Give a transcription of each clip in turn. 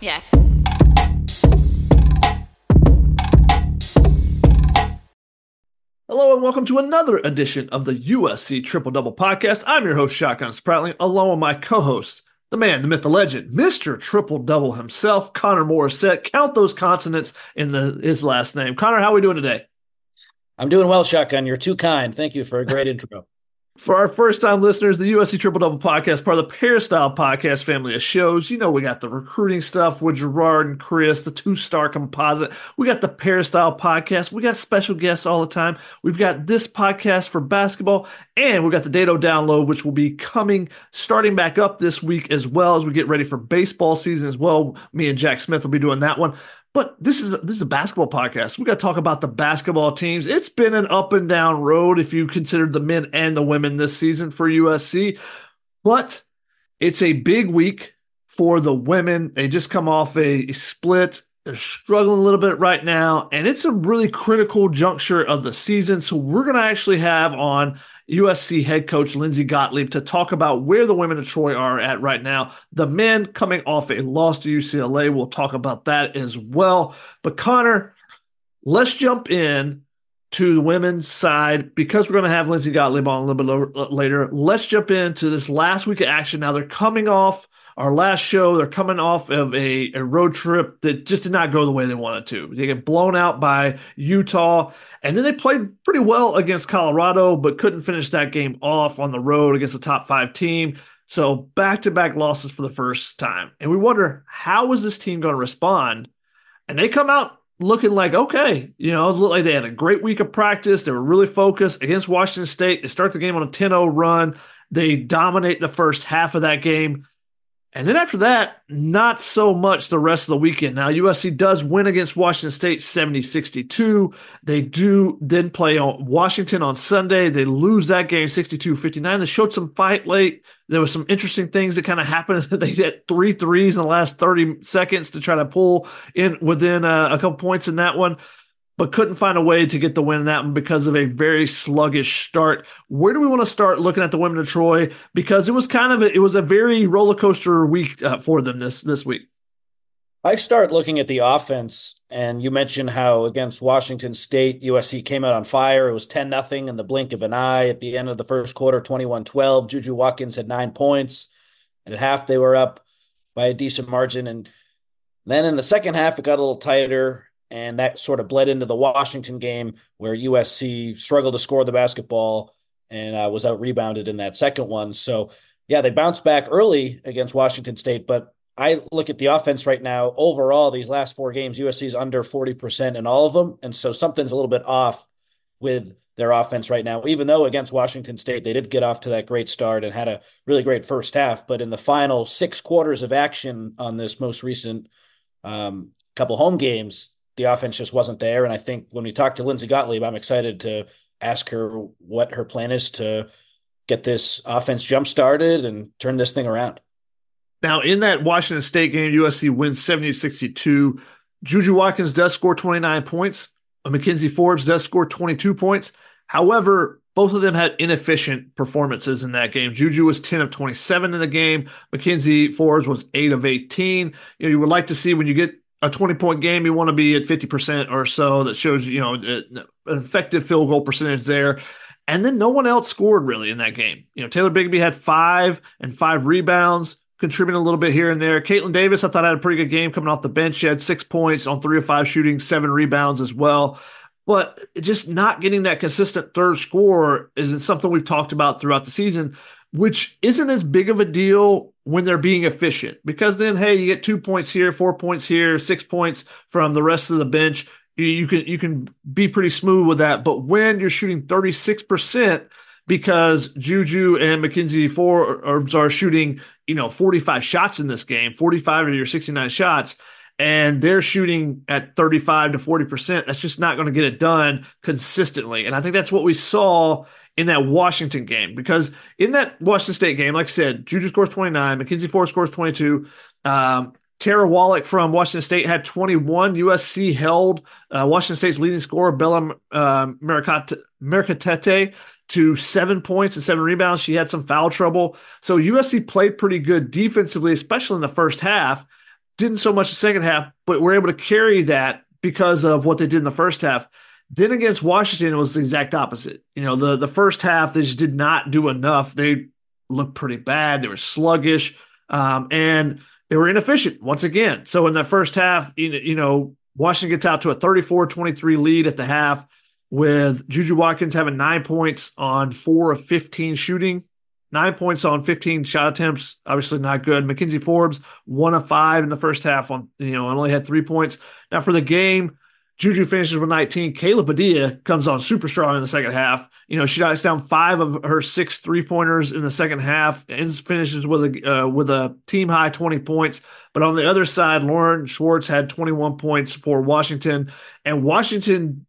Yeah. Hello and welcome to another edition of the USC Triple Double Podcast. I'm your host, Shotgun Spratling, along with my co-host, the man, the myth, the legend, Mr. Triple Double himself, Connor Morrissette. Count those consonants in the his last name. Connor, how are we doing today? I'm doing well, Shotgun. You're too kind. Thank you for a great intro. For our first time listeners, the USC Triple Double Podcast, part of the Peristyle Podcast family of shows. You know, we got the recruiting stuff with Gerard and Chris, the two star composite. We got the Peristyle Podcast. We got special guests all the time. We've got this podcast for basketball, and we've got the Dedeaux download, which will be coming starting back up this week as well as we get ready for baseball season as well. Me and Jack Smith will be doing that one. But this is this is a basketball podcast. We got to talk about the basketball teams. It's been an up and down road if you considered the men and the women this season for USC. But it's a big week for the women. They just come off a split. They're struggling a little bit right now, and it's a really critical juncture of the season. So we're going to actually have on USC head coach Lindsay Gottlieb to talk about where the women of Troy are at right now. The men coming off a loss to UCLA, we'll talk about that as well. But Connor, let's jump in to the women's side because we're going to have Lindsay Gottlieb on a little bit later. Let's jump into this last week of action. Now they're coming off our last show. They're coming off of a, a road trip that just did not go the way they wanted to. They get blown out by Utah. And then they played pretty well against Colorado, but couldn't finish that game off on the road against a top five team. So back to back losses for the first time. And we wonder how is this team going to respond? And they come out looking like, okay, you know, it looked like they had a great week of practice. They were really focused against Washington State. They start the game on a 10 0 run. They dominate the first half of that game. And then after that, not so much the rest of the weekend. Now, USC does win against Washington State 70 62. They do then play on Washington on Sunday. They lose that game 62 59. They showed some fight late. There was some interesting things that kind of happened. they hit three threes in the last 30 seconds to try to pull in within uh, a couple points in that one but couldn't find a way to get the win in that one because of a very sluggish start. Where do we want to start looking at the women of Troy? Because it was kind of a, it was a very roller coaster week uh, for them this this week. I start looking at the offense, and you mentioned how against Washington State, USC came out on fire. It was 10 nothing in the blink of an eye at the end of the first quarter, 21 12. Juju Watkins had nine points. And at half, they were up by a decent margin. And then in the second half, it got a little tighter and that sort of bled into the Washington game where USC struggled to score the basketball and uh, was out rebounded in that second one. So, yeah, they bounced back early against Washington State, but I look at the offense right now. Overall, these last four games, USC is under 40% in all of them. And so something's a little bit off with their offense right now, even though against Washington State, they did get off to that great start and had a really great first half. But in the final six quarters of action on this most recent um, couple home games, the offense just wasn't there. And I think when we talk to Lindsay Gottlieb, I'm excited to ask her what her plan is to get this offense jump started and turn this thing around. Now, in that Washington State game, USC wins 70 62. Juju Watkins does score 29 points. Uh, Mackenzie Forbes does score 22 points. However, both of them had inefficient performances in that game. Juju was 10 of 27 in the game. Mackenzie Forbes was 8 of 18. You know, you would like to see when you get a 20 point game, you want to be at 50% or so. That shows, you know, an effective field goal percentage there. And then no one else scored really in that game. You know, Taylor Bigby had five and five rebounds contributing a little bit here and there. Kaitlyn Davis, I thought had a pretty good game coming off the bench. She had six points on three of five shooting, seven rebounds as well. But just not getting that consistent third score isn't something we've talked about throughout the season, which isn't as big of a deal when they're being efficient. Because then, hey, you get two points here, four points here, six points from the rest of the bench. You, can you can be pretty smooth with that. But when you're shooting 36 percent because Juju and Mackenzie Forbes are shooting, you know, 45 shots in this game, 45 of your 69 shots, and they're shooting at 35 to 40%. That's just not going to get it done consistently. And I think that's what we saw in that Washington game because in that Washington State game, like I said, Juju scores 29, Mackenzie Forbes scores 22. Um, Tara Wallack from Washington State had 21. USC held uh, Washington State's leading scorer, Bella uh, Murekatete, to seven points and seven rebounds. She had some foul trouble. So USC played pretty good defensively, especially in the first half. Didn't so much the second half, but were able to carry that because of what they did in the first half. Then against Washington, it was the exact opposite. You know, the, the first half, they just did not do enough. They looked pretty bad. They were sluggish um, and they were inefficient once again. So in the first half, you know, Washington gets out to a 34 23 lead at the half with Juju Watkins having nine points on four of 15 shooting, nine points on 15 shot attempts. Obviously not good. Mackenzie Forbes, one of five in the first half on, you know, only had three points. Now for the game, Juju finishes with 19. Kayla Padilla comes on super strong in the second half. You know, she knocks down five of her six three pointers in the second half and finishes with a uh, with a team high 20 points. But on the other side, Lauren Schwartz had 21 points for Washington, and Washington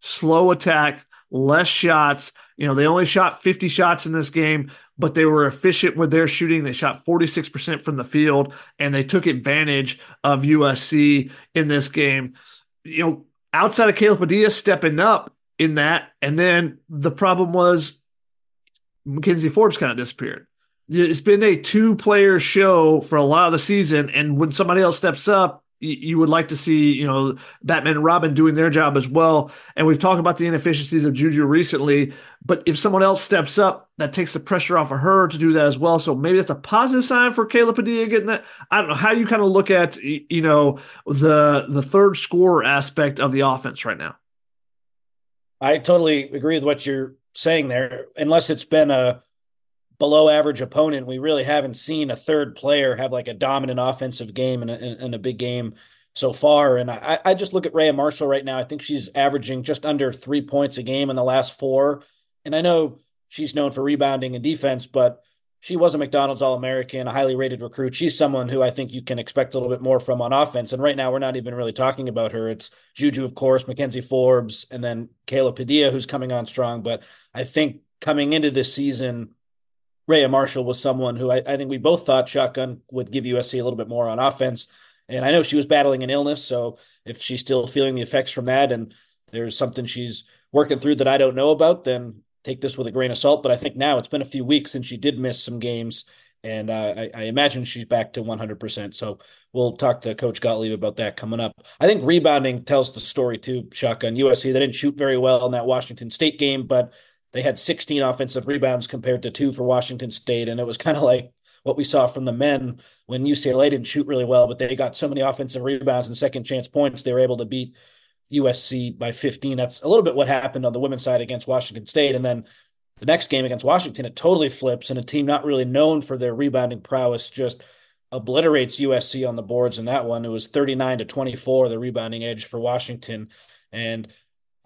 slow attack, less shots. You know, they only shot 50 shots in this game, but they were efficient with their shooting. They shot 46% from the field, and they took advantage of USC in this game. You know, outside of Kayla Padilla stepping up in that, and then the problem was Mackenzie Forbes kind of disappeared. It's been a two player show for a lot of the season, and when somebody else steps up, you would like to see, you know, Batman and Robin doing their job as well. And we've talked about the inefficiencies of Juju recently, but if someone else steps up, that takes the pressure off of her to do that as well. So maybe that's a positive sign for Kayla Padilla getting that. I don't know how you kind of look at, you know, the the third score aspect of the offense right now. I totally agree with what you're saying there. Unless it's been a below average opponent. We really haven't seen a third player have like a dominant offensive game in a, a big game so far. And I, I just look at Rayah Marshall right now. I think she's averaging just under three points a game in the last four. And I know she's known for rebounding and defense, but she was a McDonald's All American, a highly rated recruit. She's someone who I think you can expect a little bit more from on offense. And right now, we're not even really talking about her. It's Juju, of course, Mackenzie Forbes, and then Kayla Padilla, who's coming on strong. But I think coming into this season, Rayah Marshall was someone who I, I, think we both thought Shotgun would give USC a little bit more on offense. And I know she was battling an illness. So if she's still feeling the effects from that and there's something she's working through that I don't know about, then take this with a grain of salt. But I think now it's been a few weeks since she did miss some games. And uh, I, I, imagine she's back to 100%. So we'll talk to Coach Gottlieb about that coming up. I think rebounding tells the story too, Shotgun. USC, they didn't shoot very well in that Washington State game, but they had 16 offensive rebounds compared to two for Washington State. And it was kind of like what we saw from the men when UCLA didn't shoot really well, but they got so many offensive rebounds and second chance points, they were able to beat USC by 15. That's a little bit what happened on the women's side against Washington State. And then the next game against Washington, it totally flips, and a team not really known for their rebounding prowess just obliterates USC on the boards in that one. It was 39 to 24, the rebounding edge for Washington. And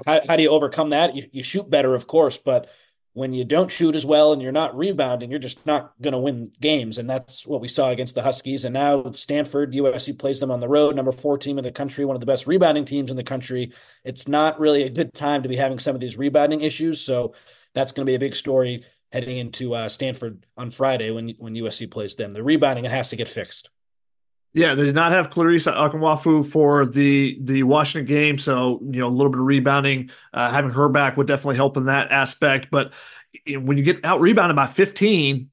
how, how do you overcome that? You, you shoot better, of course, but when you don't shoot as well and you're not rebounding, you're just not going to win games. And that's what we saw against the Huskies. And now Stanford, USC plays them on the road, number four team in the country, one of the best rebounding teams in the country. It's not really a good time to be having some of these rebounding issues. So that's going to be a big story heading into uh, Stanford on Friday when when USC plays them. The rebounding it has to get fixed. Yeah, they did not have Clarice Akunwafo for the the Washington game, so you know a little bit of rebounding. Uh, having her back would definitely help in that aspect. But when you get out rebounded by 15,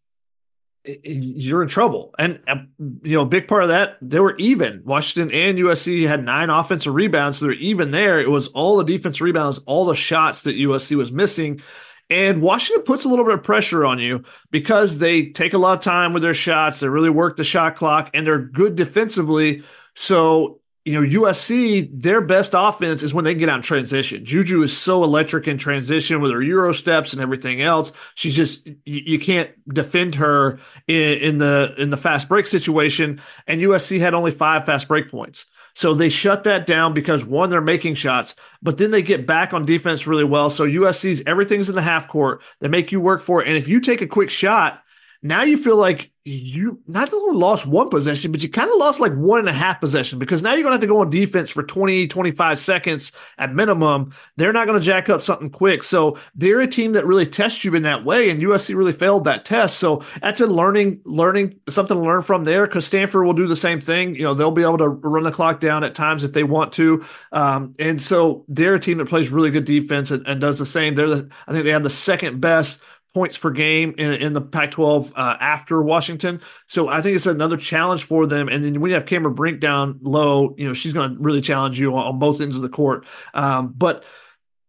you're in trouble. And uh, you know, a big part of that they were even. Washington and USC had nine offensive rebounds, so they're even there. It was all the defense rebounds, all the shots that USC was missing. And Washington puts a little bit of pressure on you because they take a lot of time with their shots. They really work the shot clock and they're good defensively. So, you know, USC, their best offense is when they get in transition. Juju is so electric in transition with her Euro steps and everything else. She's just you, you can't defend her in, in the in the fast break situation. And USC had only five fast break points. So they shut that down because one, they're making shots, but then they get back on defense really well. So USC's everything's in the half court. They make you work for it. And if you take a quick shot, now you feel like you not only lost one possession, but you kind of lost like one and a half possession because now you're going to have to go on defense for 20, 25 seconds at minimum. They're not going to jack up something quick. So they're a team that really tests you in that way. And USC really failed that test. So that's a learning, learning something to learn from there because Stanford will do the same thing. You know, they'll be able to run the clock down at times if they want to. Um, and so they're a team that plays really good defense and, and does the same. They're the, I think they have the second best points per game in, in the Pac 12 uh, after Washington. So I think it's another challenge for them. And then when you have Cameron Brink down low, you know, she's going to really challenge you on, on, both ends of the court. Um, but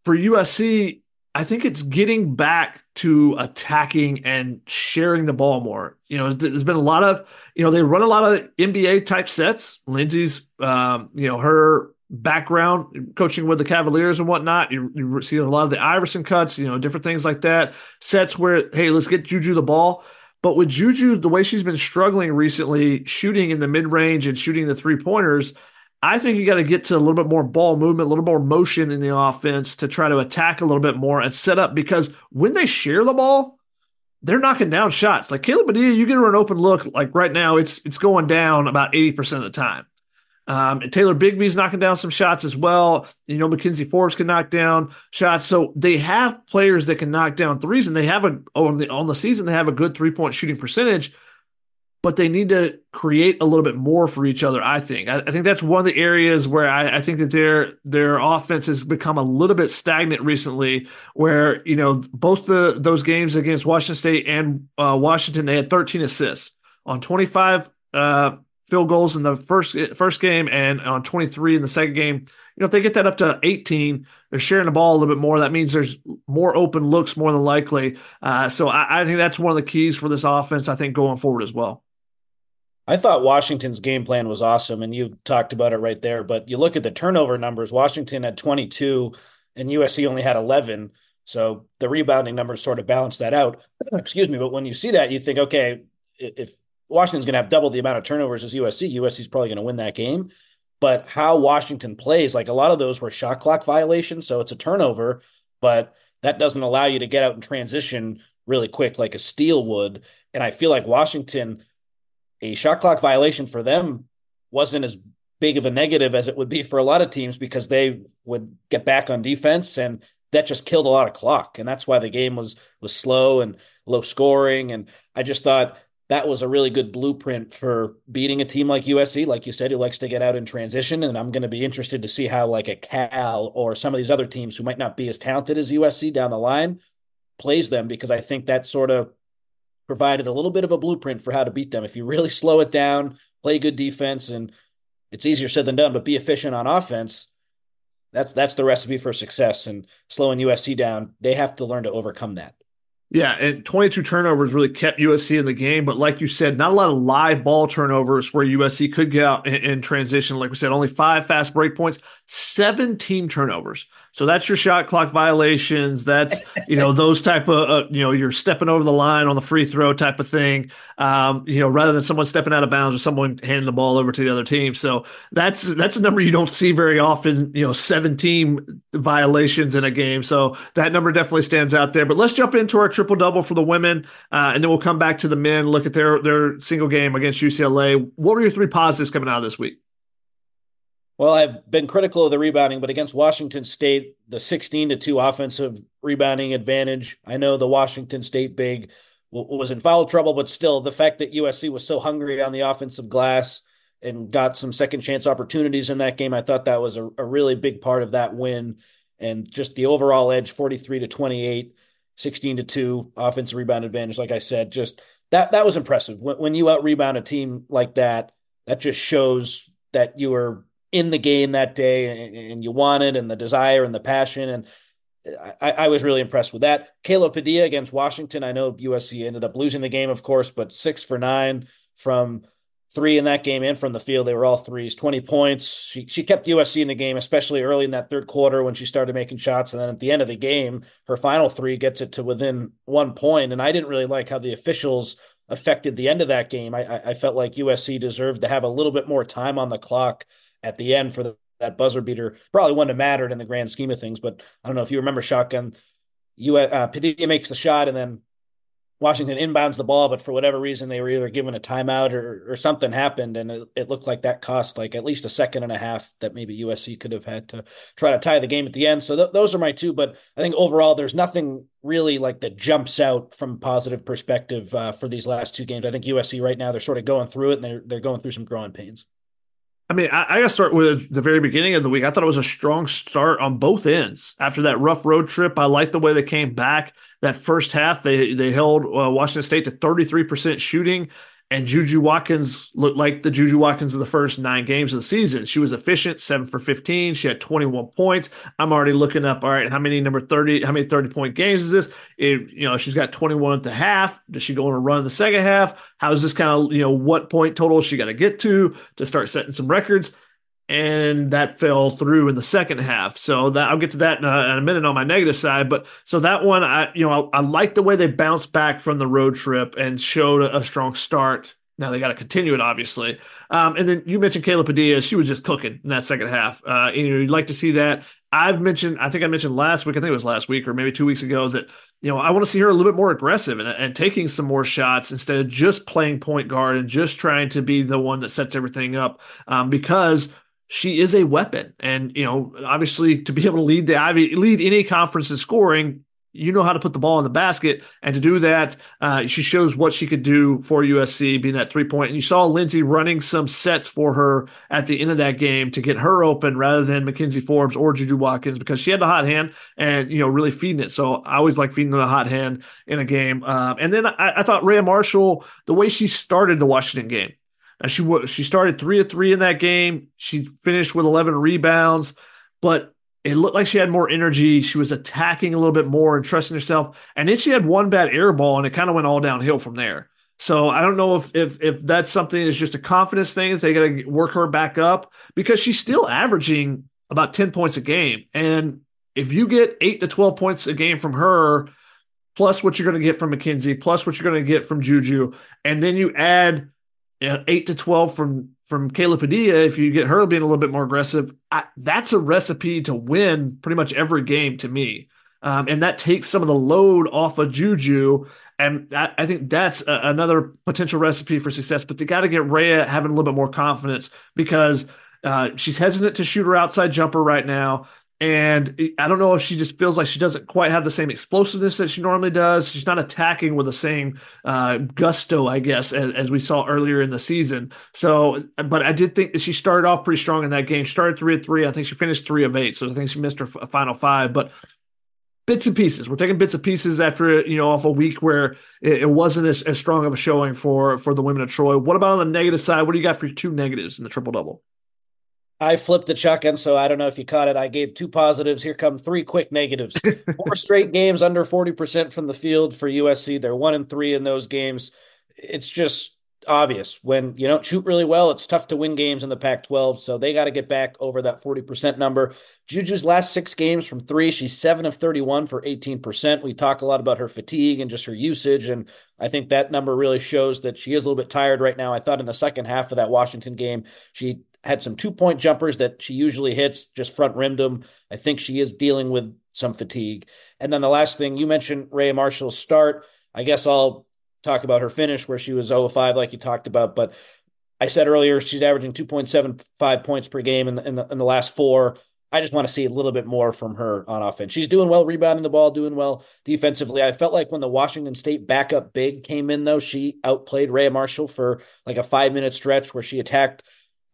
for USC, I think it's getting back to attacking and sharing the ball more. You know, there's been a lot of, you know, they run a lot of NBA type sets. Lindsay's, um, you know, her background coaching with the Cavaliers and whatnot. You, you see a lot of the Iverson cuts, you know, different things like that. Sets where, hey, let's get Juju the ball. But with Juju, the way she's been struggling recently, shooting in the mid range and shooting the three pointers, I think you got to get to a little bit more ball movement, a little more motion in the offense to try to attack a little bit more and set up because when they share the ball, they're knocking down shots. Like Kayla Padilla, you get her an open look, like right now, it's it's going down about 80% of the time. Um, Taylor Bigby's knocking down some shots as well. You know, Mackenzie Forbes can knock down shots. So they have players that can knock down threes, and they have a on the on the season they have a good three point shooting percentage. But they need to create a little bit more for each other. I think. I, I think that's one of the areas where I, I, think that their their offense has become a little bit stagnant recently. Where you know both the those games against Washington State and uh, Washington, they had 13 assists on 25 uh, field goals in the first first game and on 23 in the second game. You know, if they get that up to 18, they're sharing the ball a little bit more. That means there's more open looks more than likely. Uh, so I, I, think that's one of the keys for this offense. I think going forward as well. I thought Washington's game plan was awesome, and you talked about it right there. But you look at the turnover numbers. Washington had 22, and USC only had 11. So the rebounding numbers sort of balance that out. Excuse me, but when you see that, you think, okay, if Washington's going to have double the amount of turnovers as USC. USC's probably going to win that game. But how Washington plays, like a lot of those were shot clock violations. So it's a turnover, but that doesn't allow you to get out and transition really quick like a steal would. And I feel like Washington, a shot clock violation for them wasn't as big of a negative as it would be for a lot of teams because they would get back on defense and that just killed a lot of clock. And that's why the game was was slow and low scoring. And I just thought that was a really good blueprint for beating a team like USC, like you said, who likes to get out in transition. And I'm going to be interested to see how like a Cal or some of these other teams who might not be as talented as USC down the line plays them because I think that sort of provided a little bit of a blueprint for how to beat them. If you really slow it down, play good defense, and it's easier said than done, but be efficient on offense. That's that's the recipe for success. And slowing USC down, they have to learn to overcome that. Yeah, and 22 turnovers really kept USC in the game. But like you said, not a lot of live ball turnovers where USC could get out in, in transition. Like we said, only five fast break points, 17 turnovers. So that's your shot clock violations. That's you know those type of uh, you know you're stepping over the line on the free throw type of thing. Um, you know rather than someone stepping out of bounds or someone handing the ball over to the other team. So that's that's a number you don't see very often. You know 17 violations in a game. So that number definitely stands out there. But let's jump into our triple double for the women, uh, and then we'll come back to the men. Look at their their single game against UCLA. What were your three positives coming out of this week? Well, I've been critical of the rebounding, but against Washington State, the 16 to 2 offensive rebounding advantage, I know the Washington State big was in foul trouble, but still the fact that USC was so hungry on the offensive glass and got some second chance opportunities in that game, I thought that was a, a really big part of that win. And just the overall edge 43 to 28, 16 to 2 offensive rebound advantage. Like I said, just that that was impressive. When, when you out rebound a team like that, that just shows that you were in the game that day and, you wanted and the desire and the passion. And I, I, was really impressed with that. Kayla Padilla against Washington. I know USC ended up losing the game, of course, but six for nine from three in that game and from the field. They were all threes, 20 points. She she kept USC in the game, especially early in that third quarter when she started making shots. And then at the end of the game, her final three gets it to within one point. And I didn't really like how the officials affected the end of that game. I, I felt like USC deserved to have a little bit more time on the clock at the end for the, that buzzer beater. Probably wouldn't have mattered in the grand scheme of things, but I don't know if you remember shotgun. You uh, Padilla makes the shot, and then Washington inbounds the ball, but for whatever reason, they were either given a timeout or, or something happened. And it, it, looked like that cost like at least a second and a half that maybe USC could have had to try to tie the game at the end. So th- those are my two. But I think overall, there's nothing really like that jumps out from positive perspective uh, for these last two games. I think USC right now, they're sort of going through it and they're, they're going through some growing pains. I mean, I, I got to start with the very beginning of the week. I thought it was a strong start on both ends. After that rough road trip, I liked the way they came back. That first half, they they held uh, Washington State to 33% shooting. And Juju Watkins looked like the Juju Watkins of the first nine games of the season. She was efficient, seven for 15. She had 21 points. I'm already looking up, all right, how many number 30, how many 30 point games is this? It, you know, she's got 21 at the half. Does she go on a run in the second half? How is this kind of, you know, what point total she got to get to to start setting some records? And that fell through in the second half. So that I'll get to that in a, in a minute on my negative side. But so that one, I you know I, I like the way they bounced back from the road trip and showed a, a strong start. Now they got to continue it, obviously. Um, and then you mentioned Kayla Padilla; she was just cooking in that second half. Uh, you know, you'd like to see that. I've mentioned, I think I mentioned last week, I think it was last week or maybe two weeks ago, that you know I want to see her a little bit more aggressive and, and taking some more shots instead of just playing point guard and just trying to be the one that sets everything up. Um, because she is a weapon. And, you know, obviously to be able to lead the Ivy, lead any conference in scoring, you know how to put the ball in the basket. And to do that, uh, she shows what she could do for USC being that three point. And you saw Lindsay running some sets for her at the end of that game to get her open rather than Mackenzie Forbes or Juju Watkins because she had the hot hand and, you know, really feeding it. So I always like feeding the hot hand in a game. Um, and then I, I thought Rayah Marshall, the way she started the Washington game, uh, she she started three of three in that game. She finished with 11 rebounds, but it looked like she had more energy. She was attacking a little bit more and trusting herself. And then she had one bad air ball, and it kind of went all downhill from there. So I don't know if if if that's something that's just a confidence thing that they got to work her back up because she's still averaging about 10 points a game. And if you get eight to 12 points a game from her, plus what you're going to get from Mackenzie, plus what you're going to get from Juju, and then you add eight to twelve from from Kayla Padilla, if you get her being a little bit more aggressive, I, that's a recipe to win pretty much every game to me. Um, and that takes some of the load off of Juju. And that, I think that's a, another potential recipe for success. But they got to get Rayah having a little bit more confidence because uh, she's hesitant to shoot her outside jumper right now. And I don't know if she just feels like she doesn't quite have the same explosiveness that she normally does. She's not attacking with the same uh, gusto, I guess, as, as, we saw earlier in the season. So, but I did think she started off pretty strong in that game. She started three of three. I think she finished three of eight. So I think she missed her final five. But bits and pieces. We're taking bits and pieces after you know off a week where it, it wasn't as, as strong of a showing for for the women of Troy. What about on the negative side? What do you got for your two negatives in the triple double? I flipped the shotgun, so I don't know if you caught it. I gave two positives. Here come three quick negatives. Four straight games under 40% from the field for USC. They're one and three in those games. It's just obvious. When you don't shoot really well, it's tough to win games in the Pac 12. So they got to get back over that 40% number. Juju's last six games from three, she's seven of 31 for 18%. We talk a lot about her fatigue and just her usage. And I think that number really shows that she is a little bit tired right now. I thought in the second half of that Washington game, she had some two point jumpers that she usually hits, just front rimmed them. I think she is dealing with some fatigue. And then the last thing you mentioned, Ray Marshall's start. I guess I'll talk about her finish where she was 0 5, like you talked about. But I said earlier she's averaging 2.75 points per game in the, in the, in the last four. I just want to see a little bit more from her on offense. She's doing well rebounding the ball, doing well defensively. I felt like when the Washington State backup big came in, though, she outplayed Rayah Marshall for like a five minute stretch where she attacked.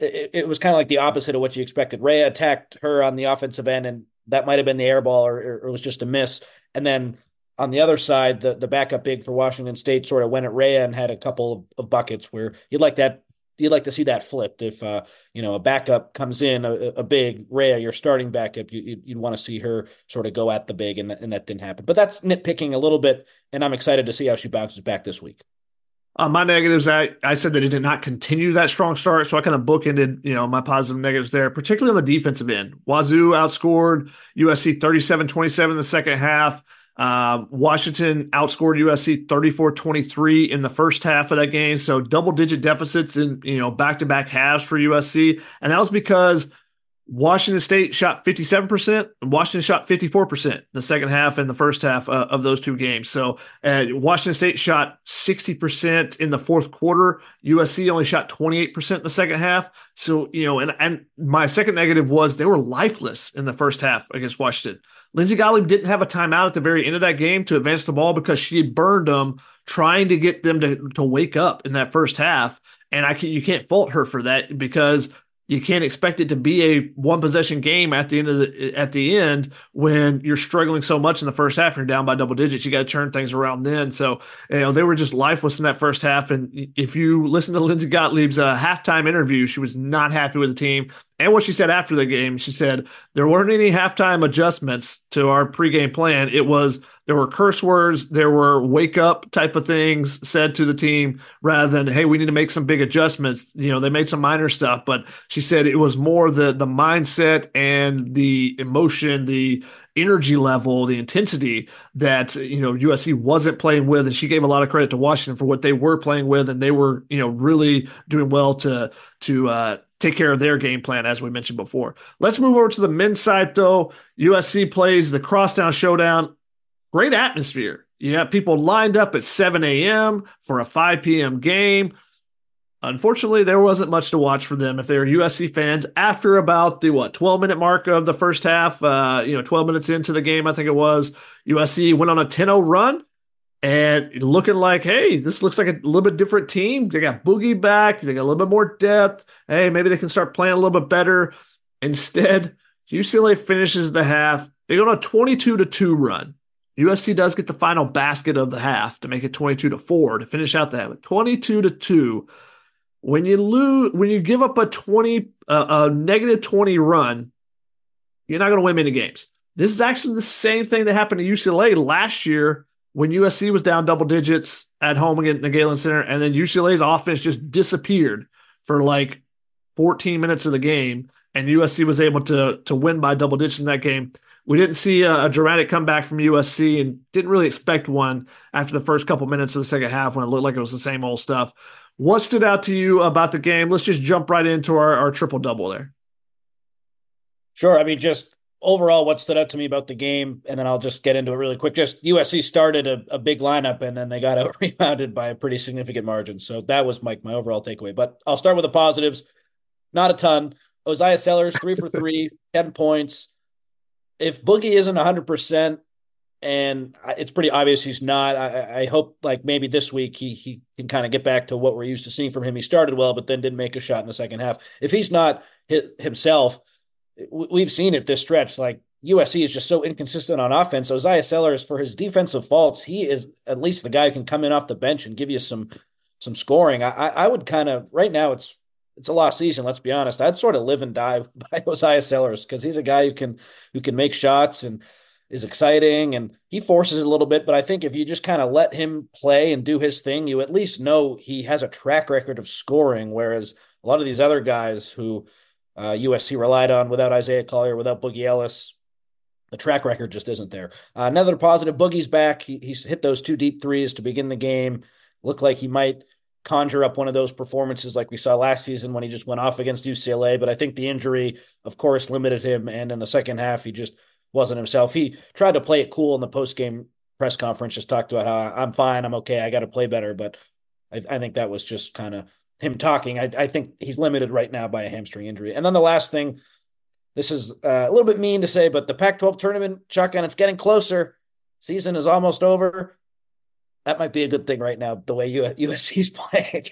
It, it was kind of like the opposite of what you expected. Rayah attacked her on the offensive end, and that might have been the air ball or, or it was just a miss. And then on the other side, the, the backup big for Washington State sort of went at Rayah and had a couple of, of buckets where you'd like that you'd like to see that flipped. If uh, you know a backup comes in, a, a big Rayah, your starting backup, you, would want to see her sort of go at the big, and, and that didn't happen. But that's nitpicking a little bit, and I'm excited to see how she bounces back this week. Uh, my negatives, I, I said that it did not continue that strong start, so I kind of bookended, you know, my positive negatives there, particularly on the defensive end. Wazoo outscored USC 37-27 in the second half. Uh, Washington outscored USC 34-23 in the first half of that game. So double digit deficits in, you know, back to back halves for USC. And that was because Washington State shot 57%, and Washington shot 54% in the second half and the first half uh, of those two games. So uh, Washington State shot 60% in the fourth quarter. USC only shot 28% in the second half. So, you know, and, and my second negative was they were lifeless in the first half against Washington. Lindsay Gottlieb didn't have a timeout at the very end of that game to advance the ball because she burned them trying to get them to, to wake up in that first half. And I can, you can't fault her for that because you can't expect it to be a one possession game at the end of the at the end when you're struggling so much in the first half and you're down by double digits. You got to turn things around then. So you know they were just lifeless in that first half. And if you listen to Lindsay Gottlieb's uh, halftime interview, she was not happy with the team. And what she said after the game, she said there weren't any halftime adjustments to our pregame plan. It was there were curse words, there were wake up type of things said to the team rather than hey, we need to make some big adjustments. You know, they made some minor stuff, but she said it was more the the mindset and the emotion, the energy level, the intensity that you know USC wasn't playing with, and she gave a lot of credit to Washington for what they were playing with, and they were you know really doing well to to uh, take care of their game plan, as we mentioned before. Let's move over to the men's side, though. USC plays the Crosstown Showdown. Great atmosphere. You have people lined up at 7 a.m. for a 5 p.m. game. Unfortunately, there wasn't much to watch for them if they were USC fans. After about the what 12 minute mark of the first half, uh, you know, 12 minutes into the game, I think it was, USC went on a 10 0 run and looking like, hey, this looks like a little bit different team. They got Boogie back, they got a little bit more depth. Hey, maybe they can start playing a little bit better. Instead, UCLA finishes the half. They go on a 22 to 2 run. USC does get the final basket of the half to make it 22 to 4 to finish out half. 22 to 2. When you lose, when you give up a 20, uh, a negative 20 run, you're not going to win many games. This is actually the same thing that happened to UCLA last year when USC was down double digits at home against the Galen Center, and then UCLA's offense just disappeared for like 14 minutes of the game, and USC was able to to win by double digits in that game. We didn't see a, a, dramatic comeback from USC and didn't really expect one after the first couple minutes of the second half when it looked like it was the same old stuff. What stood out to you about the game? Let's just jump right into our, our triple double there. Sure. I mean, just overall, what stood out to me about the game, and then I'll just get into it really quick. Just USC started a, a big lineup, and then they got out rebounded by a pretty significant margin. So that was my my overall takeaway. But I'll start with the positives. Not a ton. Oziyah Sellers three for three, ten points. If Boogie isn't hundred percent, and it's pretty obvious he's not. I, I, hope like maybe this week he he can kind of get back to what we're used to seeing from him. He started well, but then didn't make a shot in the second half. If he's not himself, we've seen it this stretch. Like USC is just so inconsistent on offense. Oziyah Sellers, for his defensive faults, he is at least the guy who can come in off the bench and give you some some scoring. I, I would kind of right now it's it's a lost season. Let's be honest. I'd sort of live and die by Oziyah Sellers because he's a guy who can who can make shots and is exciting and he forces it a little bit. But I think if you just kind of let him play and do his thing, you at least know he has a track record of scoring. Whereas a lot of these other guys who uh, USC relied on without Isaiah Collier, without Boogie Ellis. The track record just isn't there. Uh, another positive, Boogie's back. He, he's hit those two deep threes to begin the game. Looked like he might conjure up one of those performances like we saw last season when he just went off against UCLA. But I think the injury, of course, limited him. And in the second half, he just wasn't himself. He tried to play it cool in the post game press conference, just talked about how I'm fine, I'm okay, I got to play better. But I, I think that was just kind of him talking. I, I think he's limited right now by a hamstring injury. And then the last thing, this is uh, a little bit mean to say, but the Pac-12 tournament, Chuck, and it's getting closer. Season is almost over. That might be a good thing right now, the way USC's playing.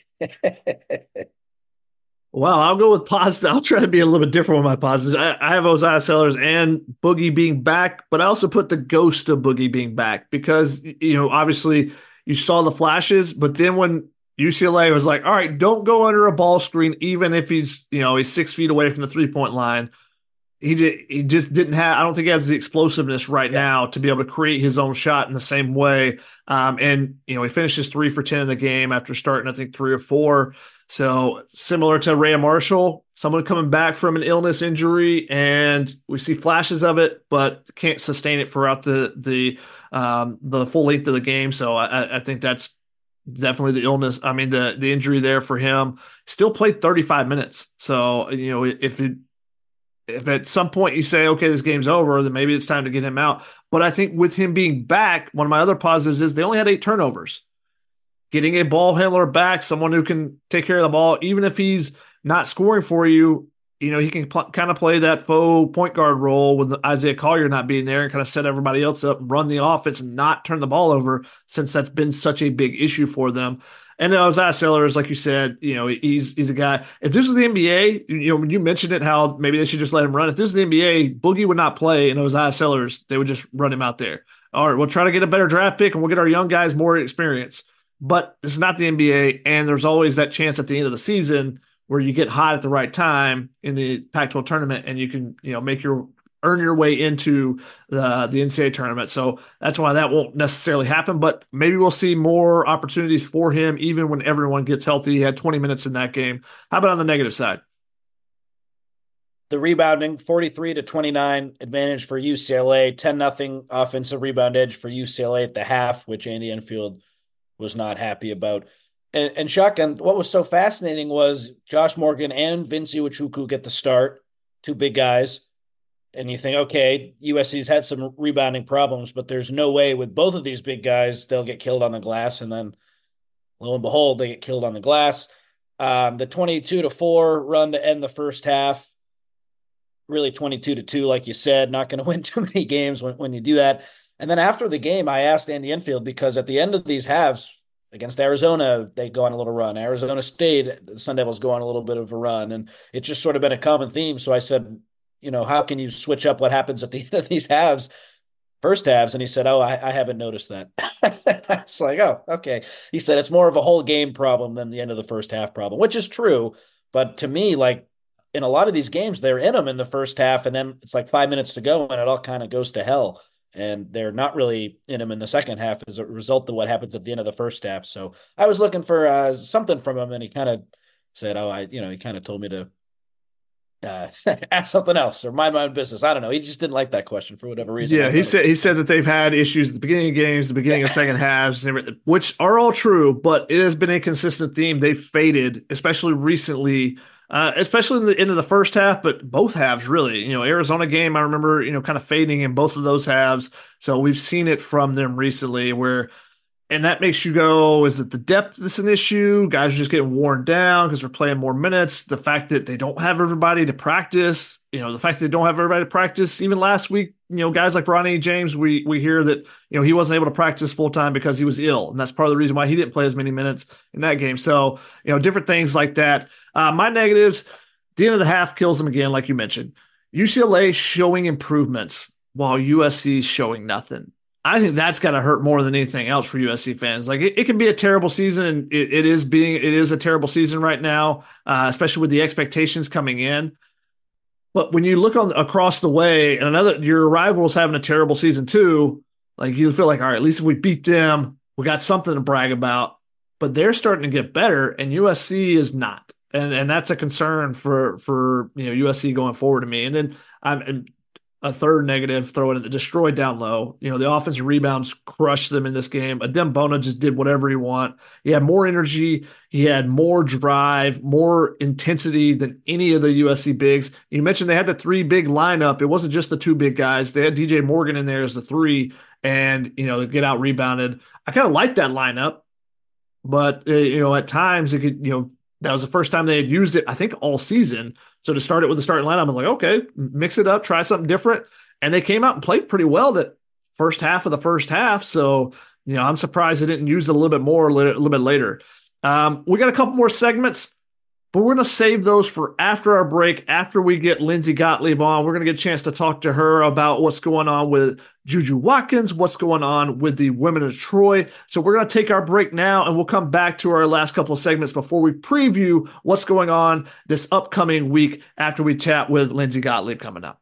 well, I'll go with positive. I'll try to be a little bit different with my positives. I, I have Isaiah Sellers and Boogie being back, but I also put the ghost of Boogie being back because, you know, obviously you saw the flashes, but then when UCLA was like, all right, don't go under a ball screen, even if he's, you know, he's six feet away from the three point line. He just, he just didn't have, I don't think he has the explosiveness right yeah. now to be able to create his own shot in the same way. Um, and, you know, he finishes three for 10 in the game after starting, I think, three or four. So similar to Ray Marshall, someone coming back from an illness injury, and we see flashes of it, but can't sustain it throughout the, the, um, the full length of the game. So I, I think that's definitely the illness. I mean, the the injury there for him. Still played 35 minutes. So you know, if it if at some point you say, okay, this game's over, then maybe it's time to get him out. But I think with him being back, one of my other positives is they only had eight turnovers. Getting a ball handler back, someone who can take care of the ball, even if he's not scoring for you, you know, he can pl- kind of play that faux point guard role with Isaiah Collier not being there and kind of set everybody else up, run the offense, and not turn the ball over since that's been such a big issue for them. And Isaiah Sellers, like you said, you know, he's he's a guy. If this was the NBA, you know, when you mentioned it, how maybe they should just let him run. If this is the NBA, Boogie would not play, and those Isaiah Sellers, they would just run him out there. All right, we'll try to get a better draft pick, and we'll get our young guys more experience. But this is not the NBA, and there's always that chance at the end of the season where you get hot at the right time in the Pac-12 tournament and you can you know make your earn your way into the the NCAA tournament. So that's why that won't necessarily happen, but maybe we'll see more opportunities for him even when everyone gets healthy. He had 20 minutes in that game. How about on the negative side? The rebounding 43 to 29 advantage for UCLA, 10 nothing offensive rebound edge for UCLA at the half, which Andy Enfield was not happy about. And, and Chuck, and what was so fascinating was Josh Morgan and Vince Iwuchukwu get the start, two big guys. And you think, okay, USC's had some rebounding problems, but there's no way with both of these big guys they'll get killed on the glass. And then lo and behold, they get killed on the glass. Um, the 22 to 4 run to end the first half, really 22 to 2, like you said, not going to win too many games when, when you do that. And then after the game, I asked Andy Enfield because at the end of these halves, against Arizona, they go on a little run. Arizona State, the Sun Devils go on a little bit of a run. And it's just sort of been a common theme. So I said, you know, how can you switch up what happens at the end of these halves, first halves? And he said, Oh, I, I haven't noticed that. I was like, Oh, okay. He said, It's more of a whole game problem than the end of the first half problem, which is true. But to me, like in a lot of these games, they're in them in the first half, and then it's like five minutes to go, and it all kind of goes to hell and they're not really in them in the second half as a result of what happens at the end of the first half. So I was looking for uh, something from him, and he kind of said, "Oh, I," you know, he kind of told me to uh, ask something else or mind my own business. I don't know. He just didn't like that question for whatever reason. Yeah, he said he said that they've had issues at the beginning of games, the beginning of second halves, which are all true, but it has been a consistent theme. They've faded, especially recently uh, especially in the end of the first half, but both halves really. You know, Arizona game, I remember, you know, kind of fading in both of those halves. So we've seen it from them recently where, and that makes you go, is it the depth that's an issue? Guys are just getting worn down because they're playing more minutes. The fact that they don't have everybody to practice, you know, the fact that they don't have everybody to practice. Even last week, you know, guys like Bronny James, we we hear that you know he wasn't able to practice full time because he was ill, and that's part of the reason why he didn't play as many minutes in that game. So you know, different things like that. Uh, my negatives, the end of the half kills them again, like you mentioned. UCLA showing improvements while USC is showing nothing. I think that's got to hurt more than anything else for USC fans. Like it, it can be a terrible season, and it, it is being it is a terrible season right now, uh, especially with the expectations coming in. But when you look on across the way, and another your rival's having a terrible season too, like you feel like, all right, at least if we beat them, we got something to brag about. But they're starting to get better, and USC is not, and and that's a concern for for you know USC going forward to me. And then I'm a third negative, throw it destroyed down low. You know, the offensive rebounds crushed them in this game. Adem Bona just did whatever he want. He had more energy, he had more drive, more intensity than any of the USC bigs. You mentioned they had the three big lineup. It wasn't just the two big guys. They had DJ Morgan in there as the three, and you know, get out rebounded. I kind of like that lineup, but uh, you know, at times it could, you know, That was the first time they had used it, I think, all season. So to start it with the starting lineup, I'm like, okay, mix it up, try something different. And they came out and played pretty well that first half of the first half. So, you know, I'm surprised they didn't use it a little bit more a little, a little bit later. Um, we got a couple more segments. But we're going to save those for after our break, after we get Lindsay Gottlieb on. We're going to get a chance to talk to her about what's going on with Juju Watkins, what's going on with the women of Troy. So we're going to take our break now and we'll come back to our last couple of segments before we preview what's going on this upcoming week after we chat with Lindsay Gottlieb coming up.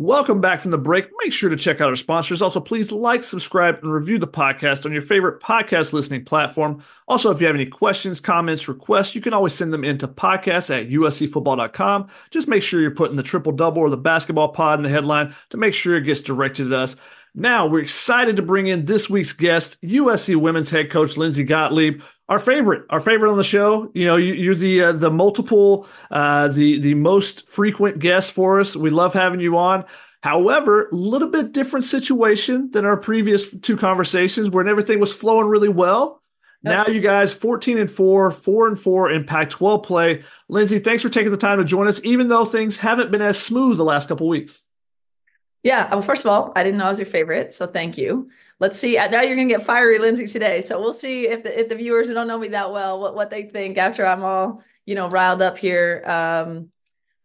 Welcome back from the break. Make sure to check out our sponsors. Also, please like, subscribe, and review the podcast on your favorite podcast listening platform. Also, if you have any questions, comments, requests, you can always send them into podcast at uscfootball.com. Just make sure you're putting the triple double or the basketball pod in the headline to make sure it gets directed at us. Now, we're excited to bring in this week's guest, USC women's head coach Lindsay Gottlieb our favorite, our favorite on the show. You know, you, are the uh, the multiple, uh, the the most frequent guest for us. We love having you on. However, a little bit different situation than our previous two conversations, where everything was flowing really well. Now you guys 14 and 4, 4 and 4 in Pac-12 play. Lindsay, thanks for taking the time to join us, even though things haven't been as smooth the last couple weeks. Yeah. Well, first of all, I didn't know I was your favorite, so thank you let's see. Now you're gonna get fiery Lindsay today, so we'll see if the if the viewers who don't know me that well what what they think after I'm all you know riled up here. Um,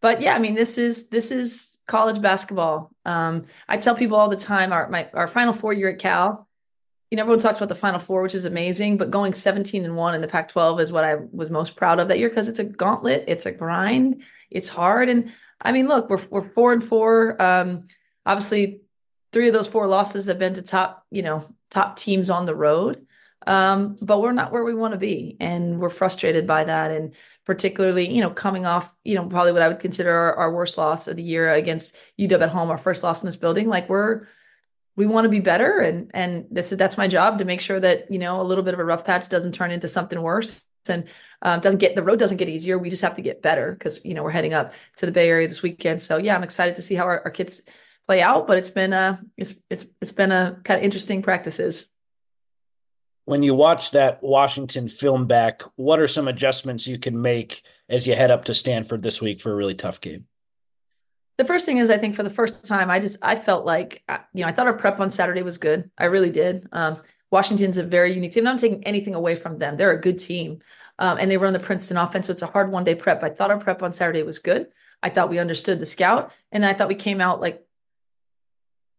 but yeah, I mean this is this is college basketball. Um, I tell people all the time our my our Final Four year at Cal. You know, everyone talks about the Final Four, which is amazing, but going 17 and one in the Pac-12 is what I was most proud of that year because it's a gauntlet, it's a grind, it's hard, and I mean, look, we're we're four and four. Um, obviously, three of those four losses have been to top, you know, top teams on the road. Um, but we're not where we want to be, and we're frustrated by that. And particularly, you know, coming off, you know, probably what I would consider our, our worst loss of the year against UW at home, our first loss in this building. Like we're we want to be better, and and this is that's my job to make sure that you know a little bit of a rough patch doesn't turn into something worse and um, doesn't get the road doesn't get easier. We just have to get better because you know we're heading up to the Bay Area this weekend. So yeah, I'm excited to see how our, our kids play out, but it's been a it's it's it's been a kind of interesting practices. When you watch that Washington film back, what are some adjustments you can make as you head up to Stanford this week for a really tough game? The first thing is, I think for the first time, I just I felt like you know I thought our prep on Saturday was good. I really did. Um, Washington's a very unique team. I'm not taking anything away from them. They're a good team, um, and they run the Princeton offense, so it's a hard one day prep. I thought our prep on Saturday was good. I thought we understood the scout, and I thought we came out like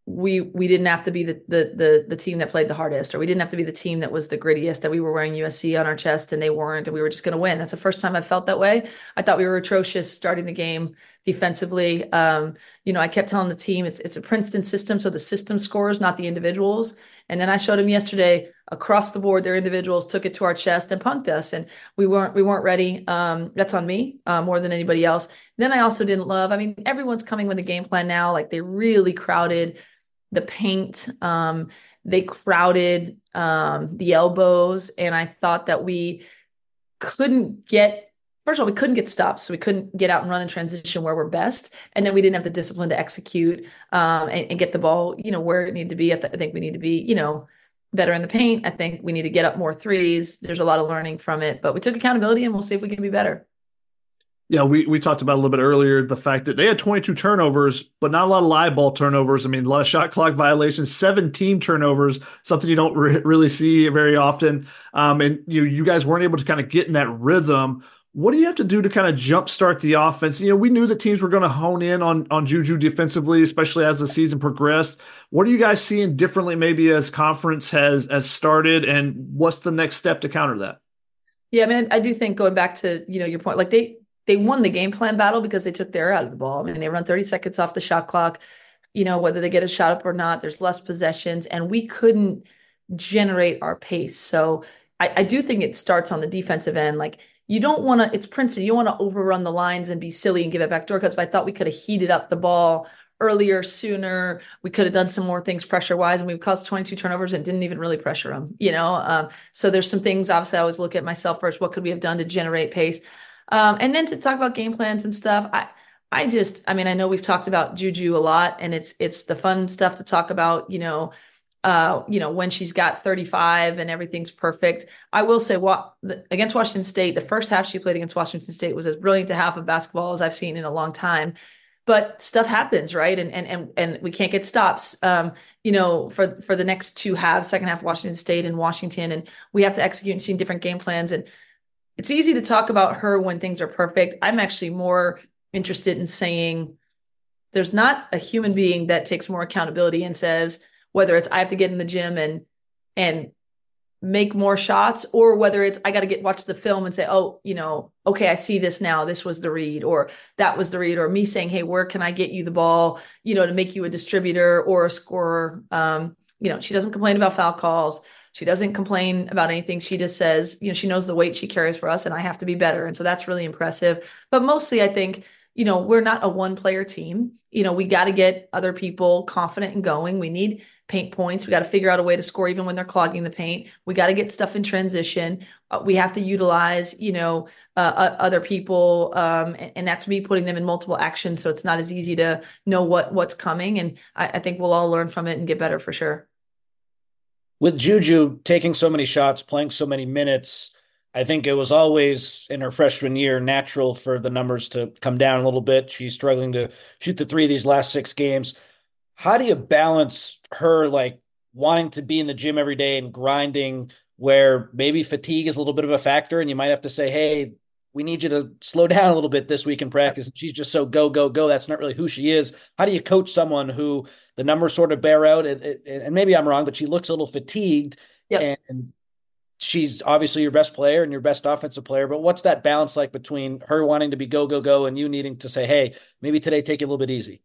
we we didn't have to be the, the the the team that played the hardest or we didn't have to be the team that was the grittiest that we were wearing USC on our chest and they weren't and we were just going to win. That's the first time I felt that way. I thought we were atrocious starting the game defensively. Um, you know I kept telling the team it's it's a Princeton system so the system scores not the individuals. And then I showed them yesterday across the board their individuals took it to our chest and punked us and we weren't we weren't ready. Um, that's on me uh, more than anybody else. Then I also didn't love I mean everyone's coming with a game plan now like they really crowded the paint. Um, they crowded um, the elbows, and I thought that we couldn't get. First of all, we couldn't get stops, so we couldn't get out and run in transition where we're best, and then we didn't have the discipline to execute um, and, and, get the ball, you know, where it needed to be. I, th- I think we need to be, you know, better in the paint. I think we need to get up more threes. There's a lot of learning from it, but we took accountability, and we'll see if we can be better. Yeah, we, we talked about a little bit earlier the fact that they had 22 turnovers, but not a lot of live ball turnovers. I mean, a lot of shot clock violations, 17 turnovers, something you don't re- really see very often. Um, and you you guys weren't able to kind of get in that rhythm. What do you have to do to kind of jumpstart the offense? You know, we knew the teams were going to hone in on on Juju defensively, especially as the season progressed. What are you guys seeing differently, maybe as conference has has started, and what's the next step to counter that? Yeah, I mean, I do think going back to you know your point, like they they won the game plan battle because they took their out of the ball. I mean, they run 30 seconds off the shot clock, you know, whether they get a shot up or not, there's less possessions, and we couldn't generate our pace. So I, I do think it starts on the defensive end. Like you don't want to, it's Princeton, you want to overrun the lines and be silly and give it back door cuts. But I thought we could have heated up the ball earlier, sooner. We could have done some more things pressure wise, and we caused 22 turnovers and didn't even really pressure them, you know? Um, so there's some things, obviously, I always look at myself first. What could we have done to generate pace? Um, and then to talk about game plans and stuff, I I just, I mean, I know we've talked about Juju a lot, and it's it's the fun stuff to talk about, you know, uh, you know, when she's got 35 and everything's perfect. I will say what against Washington State, the first half she played against Washington State was as brilliant a half of basketball as I've seen in a long time. But stuff happens, right? And and and and we can't get stops. Um, you know, for for the next two halves, second half Washington State and Washington, and we have to execute and see different game plans. And it's easy to talk about her when things are perfect. I'm actually more interested in saying there's not a human being that takes more accountability and says whether it's I have to get in the gym and and make more shots or whether it's I got to get watch the film and say, "Oh, you know, okay, I see this now. This was the read or that was the read or me saying, "Hey, where can I get you the ball, you know, to make you a distributor or a scorer?" Um, you know, she doesn't complain about foul calls. She doesn't complain about anything. She just says, you know, she knows the weight she carries for us and I have to be better. And so that's really impressive. But mostly, I think, you know, we're not a one player team. You know, we got to get other people confident and going. We need paint points. We got to figure out a way to score even when they're clogging the paint. We got to get stuff in transition. Uh, we have to utilize, you know, uh, other people, um, and, and, that's me putting them in multiple actions. So it's not as easy to know what what's coming. And I, I think we'll all learn from it and get better for sure with Juju taking so many shots, playing so many minutes, I think it was always in her freshman year natural for the numbers to come down a little bit. She's struggling to shoot the three of these last six games. How do you balance her like wanting to be in the gym every day and grinding where maybe fatigue is a little bit of a factor and you might have to say, hey, we need you to slow down a little bit this week in practice. She's just so go, go, go. That's not really who she is. How do you coach someone who the numbers sort of bear out? And, and maybe I'm wrong, but she looks a little fatigued. Yep. And she's obviously your best player and your best offensive player. But what's that balance like between her wanting to be go, go, go and you needing to say, hey, maybe today take it a little bit easy?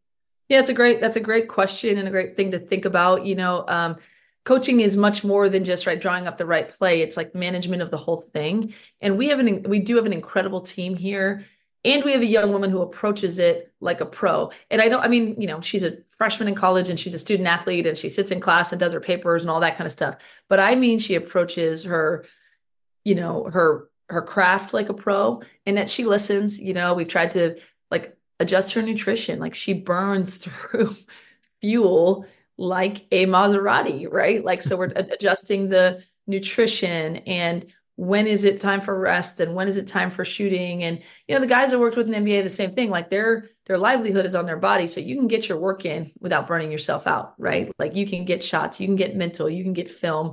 Yeah, it's a great that's a great question and a great thing to think about. You know, um, coaching is much more than just right drawing up the right play. It's like management of the whole thing. And we have an we do have an incredible team here. And we have a young woman who approaches it like a pro. And i don't i mean you know she's a freshman in college and she's a student athlete and she sits in class and does her papers and all that kind of stuff. But i mean she approaches her you know her her craft like a pro and that she listens you know. We've tried to like adjust her nutrition. Like she burns through fuel like a Maserati, right? Like, so we're adjusting the nutrition and when is it time for rest and when is it time for shooting? And you know the guys that worked with an NBA the same thing like their their livelihood is on their body. So you can get your work in without burning yourself out right? Like you can get shots you can get mental you can get film.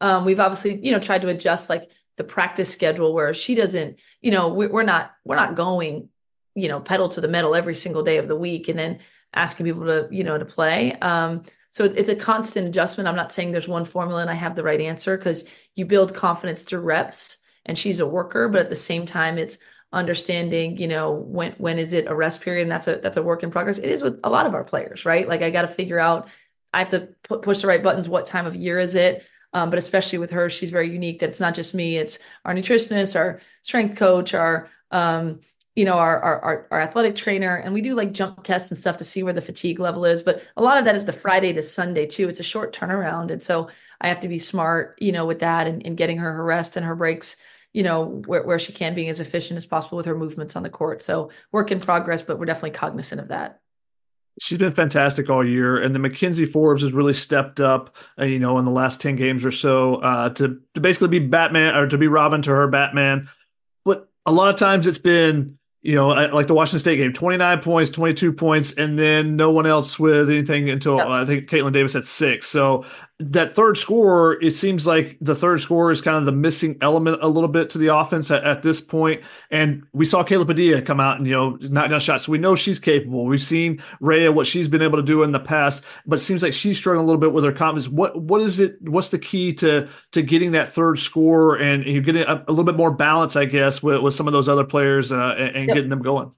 Um, we've obviously you know tried to adjust like the practice schedule where she doesn't you know we, we're not we're not going you know pedal to the metal every single day of the week. And then asking people to you know to play um, so it's a constant adjustment. I'm not saying there's one formula and I have the right answer because you build confidence through reps and she's a worker, but at the same time, it's understanding, you know, when when is it a rest period? And that's a that's a work in progress. It is with a lot of our players, right? Like I got to figure out, I have to pu- push the right buttons. What time of year is it? Um, but especially with her, she's very unique. That it's not just me; it's our nutritionist, our strength coach, our um, you know, our, our, our athletic trainer, and we do like jump tests and stuff to see where the fatigue level is. But a lot of that is the Friday to Sunday too. It's a short turnaround, and so I have to be smart, you know, with that and, and getting her her rest and her breaks, you know, where, where she can being as efficient as possible with her movements on the court. So work in progress, but we're definitely cognizant of that. She's been fantastic all year, and the McKenzie Forbes has really stepped up, uh, you know, in the last ten games or so uh, to to basically be Batman or to be Robin to her Batman. But a lot of times it's been you know, like the Washington State game, 29 points, 22 points, and then no one else with anything until yep. uh, I think Kaitlyn Davis had six. So that third score, it seems like the third score is kind of the missing element a little bit to the offense at, at this point. And we saw Kayla Padilla come out and, you know, knock down shots. So we know she's capable. We've seen Rayah, what she's been able to do in the past, but it seems like she's struggling a little bit with her confidence. What What is it? What's the key to to getting that third score and you getting a, a, little bit more balance, I guess, with, with some of those other players uh, and, and yep. getting them going?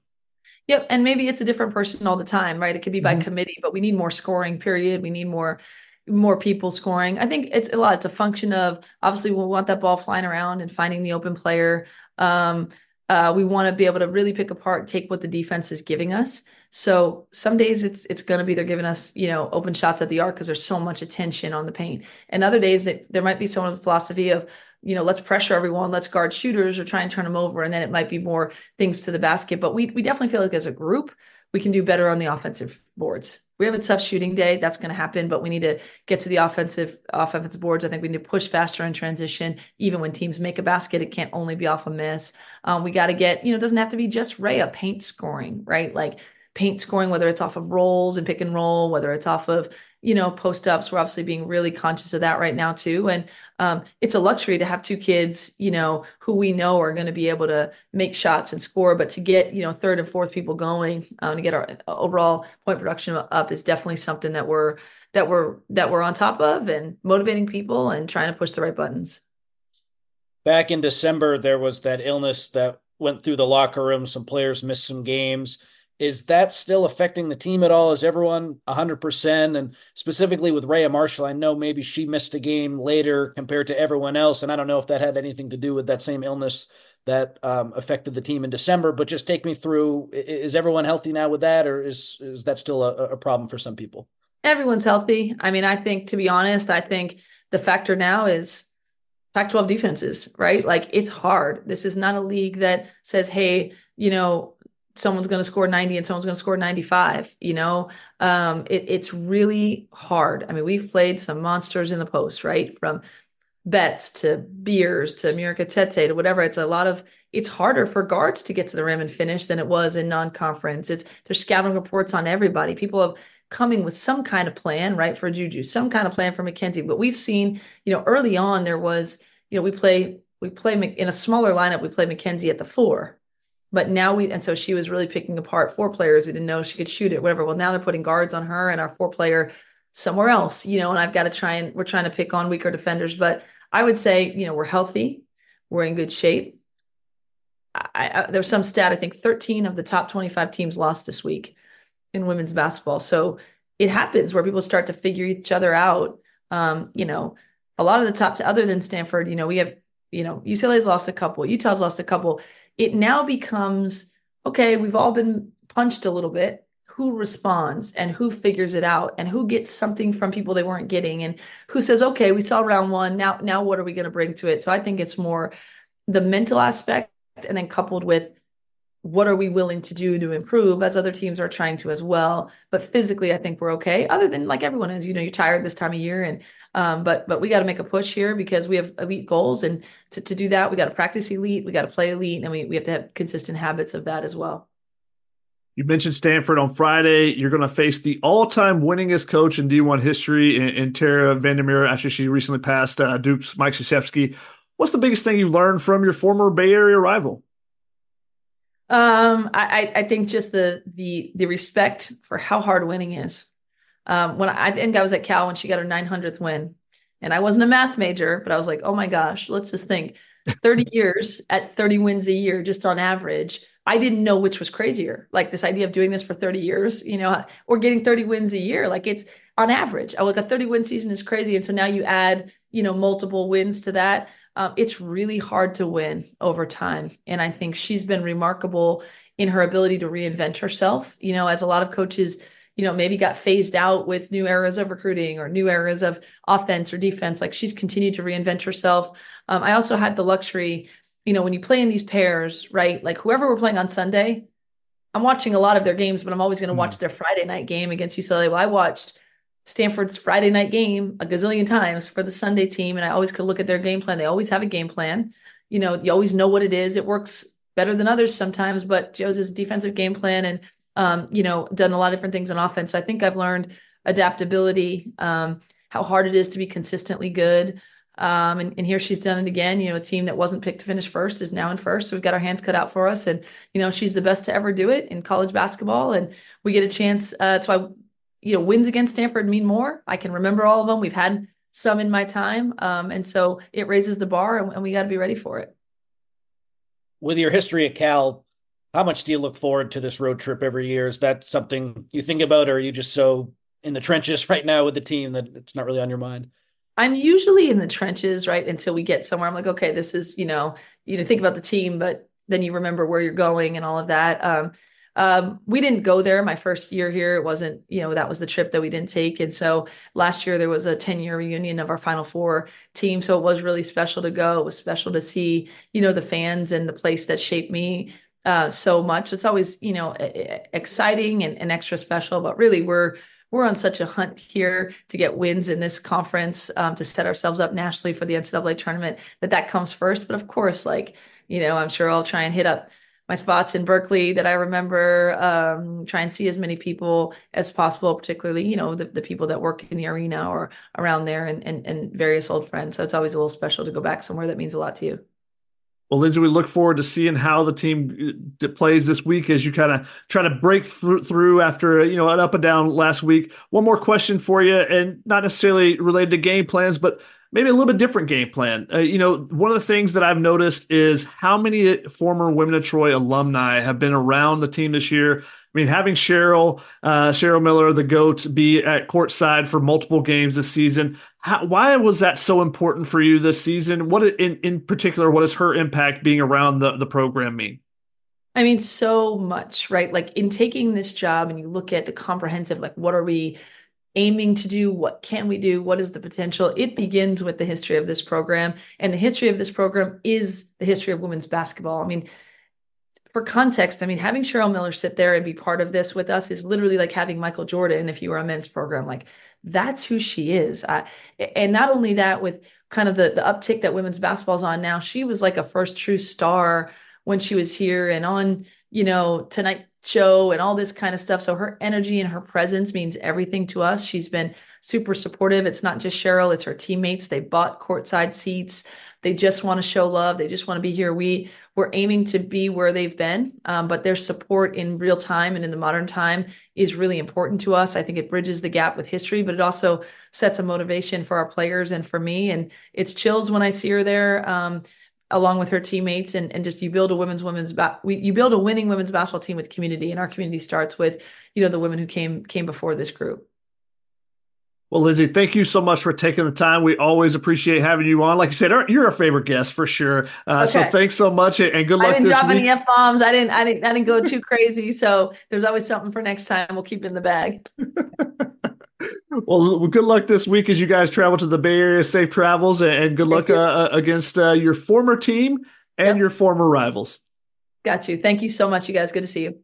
Yep. And maybe it's a different person all the time, right? It could be by mm-hmm. committee, but we need more scoring, period. We need more more people scoring. I think it's a lot. It's a function of obviously we want that ball flying around and finding the open player. Um, uh, we want to be able to really pick apart, take what the defense is giving us. So some days it's it's going to be they're giving us you know open shots at the arc because there's so much attention on the paint, and other days that there might be some of the philosophy of you know let's pressure everyone, let's guard shooters or try and turn them over, and then it might be more things to the basket. But we we definitely feel like as a group we can do better on the offensive boards. We have a tough shooting day. That's going to happen, but we need to get to the offensive offensive boards. I think we need to push faster in transition. Even when teams make a basket, it can't only be off a miss. Um, we got to get, you know, it doesn't have to be just Rayah paint scoring, right? Like paint scoring, whether it's off of rolls and pick and roll, whether it's off of you know, post ups. We're obviously being really conscious of that right now too. And um, it's a luxury to have two kids, you know, who we know are going to be able to make shots and score. But to get, you know, third and fourth people going um, to get our overall point production up is definitely something that we're that we're that we're on top of and motivating people and trying to push the right buttons. Back in December, there was that illness that went through the locker room. Some players missed some games is that still affecting the team at all? Is everyone 100%? And specifically with Rayah Marshall, I know maybe she missed a game later compared to everyone else. And I don't know if that had anything to do with that same illness that um, affected the team in December. But just take me through is everyone healthy now with that, or is, is that still a, a problem for some people? Everyone's healthy. I mean, I think, to be honest, I think the factor now is Pac 12 defenses, right? Like it's hard. This is not a league that says, hey, you know, someone's going to score 90 and someone's going to score 95 you know? Um, it, it's really hard. I mean we've played some monsters in the post right? From Betts to Beers to Murica Tete to whatever. It's a lot of it's harder for guards to get to the rim and finish than it was in non-conference. It's there's scouting reports on everybody. People have coming with some kind of plan right for juju some kind of plan for McKenzie but we've seen you know early on there was you know we play we play in a smaller lineup we play McKenzie at the four but now we, and so she was really picking apart four players who didn't know she could shoot it, whatever. Well, now they're putting guards on her and our four player somewhere else, you know, and I've got to try and we're trying to pick on weaker defenders. But I would say, you know, we're healthy, we're in good shape. I, I, there's some stat, I think 13 of the top 25 teams lost this week in women's basketball. So it happens where people start to figure each other out. Um, you know, a lot of the top, to other than Stanford, you know, we have, you know, UCLA's lost a couple, Utah's lost a couple it now becomes okay, we've all been punched a little bit. Who responds and who figures it out and who gets something from people they weren't getting and who says, okay, we saw round one. Now, now what are we going to bring to it? So I think it's more the mental aspect and then coupled with what are we willing to do to improve as other teams are trying to as well but physically i think we're okay other than like everyone is you know you're tired this time of year and um, but but we got to make a push here because we have elite goals, and to, to do that, we got to practice elite, we got to play elite, and we, we have to have consistent habits of that as well. You mentioned Stanford on Friday. You're going to face the all-time winningest coach in D1 history in, in Tara VanDerveer after she recently passed uh, Duke's Mike Krzyzewski. What's the biggest thing you've learned from your former Bay Area rival? Um, I, I think just the the the respect for how hard winning is. Um, when I, I think I was at Cal when she got her 900th win, and I wasn't a math major, but I was like, oh my gosh, let's just think 30 years at 30 wins a year, just on average. I didn't know which was crazier, like this idea of doing this for 30 years, you know, or getting 30 wins a year. Like it's on average, like a 30 win season is crazy. And so now you add, you know, multiple wins to that. Um, it's really hard to win over time. And I think she's been remarkable in her ability to reinvent herself. You know, as a lot of coaches you know, maybe got phased out with new eras of recruiting or new eras of offense or defense. Like she's continued to reinvent herself. Um, I also had the luxury, you know, when you play in these pairs, right? Like whoever we're playing on Sunday, I'm watching a lot of their games, but I'm always going to mm. watch their Friday night game against UCLA. Well, I watched Stanford's Friday night game a gazillion times for the Sunday team, and I always could look at their game plan. They always have a game plan. You know, you always know what it is. It works better than others sometimes, but Joe's defensive game plan and um, you know, done a lot of different things on offense. So I think I've learned adaptability, um, how hard it is to be consistently good. Um, and, and, here she's done it again. You know, a team that wasn't picked to finish first is now in first. So we've got our hands cut out for us. And, you know, she's the best to ever do it in college basketball. And we get a chance. Uh, that's why, you know, wins against Stanford mean more. I can remember all of them. We've had some in my time. Um, and so it raises the bar and, and we got to be ready for it. With your history at Cal, how much do you look forward to this road trip every year? Is that something you think about, or are you just so in the trenches right now with the team that it's not really on your mind? I'm usually in the trenches, right? Until we get somewhere. I'm like, okay, this is, you know, you to think about the team, but then you remember where you're going and all of that. Um, um, we didn't go there my first year here. It wasn't, you know, that was the trip that we didn't take. And so last year there was a 10 year reunion of our final four team. So it was really special to go. It was special to see, you know, the fans and the place that shaped me uh, so much. It's always, you know, exciting and, and extra special, but really we're, we're on such a hunt here to get wins in this conference um, to set ourselves up nationally for the NCAA tournament that that comes first. But of course, like, you know, I'm sure I'll try and hit up my spots in Berkeley that I remember, um, try and see as many people as possible, particularly, you know, the, the people that work in the arena or around there and, and, and various old friends. So it's always a little special to go back somewhere that means a lot to you. Well, Lindsay, we look forward to seeing how the team uh, plays this week as you kind of try to break through after you know an up and down last week. One more question for you, and not necessarily related to game plans, but maybe a little bit different game plan. Uh, you know, one of the things that I've noticed is how many former Women of Troy alumni have been around the team this year. I mean, having Cheryl, uh, Cheryl Miller, the GOAT, be at courtside for multiple games this season. How, why was that so important for you this season? What in in particular, what does her impact being around the the program mean? I mean, so much, right? Like in taking this job, and you look at the comprehensive, like what are we aiming to do? What can we do? What is the potential? It begins with the history of this program, and the history of this program is the history of women's basketball. I mean for context, I mean, having Cheryl Miller sit there and be part of this with us is literally like having Michael Jordan if you were a men's program. Like that's who she is. And not only that, with kind of the the uptick that women's basketball's on now, she was like a first true star when she was here and on, you know, Tonight Show and all this kind of stuff. So her energy and her presence means everything to us. She's been super supportive. It's not just Cheryl, it's her teammates. They bought courtside seats. They just want to show love. They just want to be here. We we're aiming to be where they've been, um, but their support in real time and in the modern time is really important to us. I think it bridges the gap with history, but it also sets a motivation for our players and for me. And it's chills when I see her there. Um, along with her teammates and, and just you build a women's women's ba- we, you build a winning women's basketball team with community and our community starts with you know the women who came came before this group well, Lindsay, thank you so much for taking the time. We always appreciate having you on. Like I said, you're a favorite guest for sure. Uh, okay. So thanks so much, and good luck. I didn't drop week. any f bombs. I didn't. I didn't. I didn't go too crazy. So there's always something for next time. We'll keep it in the bag. well, good luck this week as you guys travel to the Bay Area. Safe travels, and good luck uh, uh, against uh, your former team and yep. your former rivals. Got you. Thank you so much, you guys. Good to see you.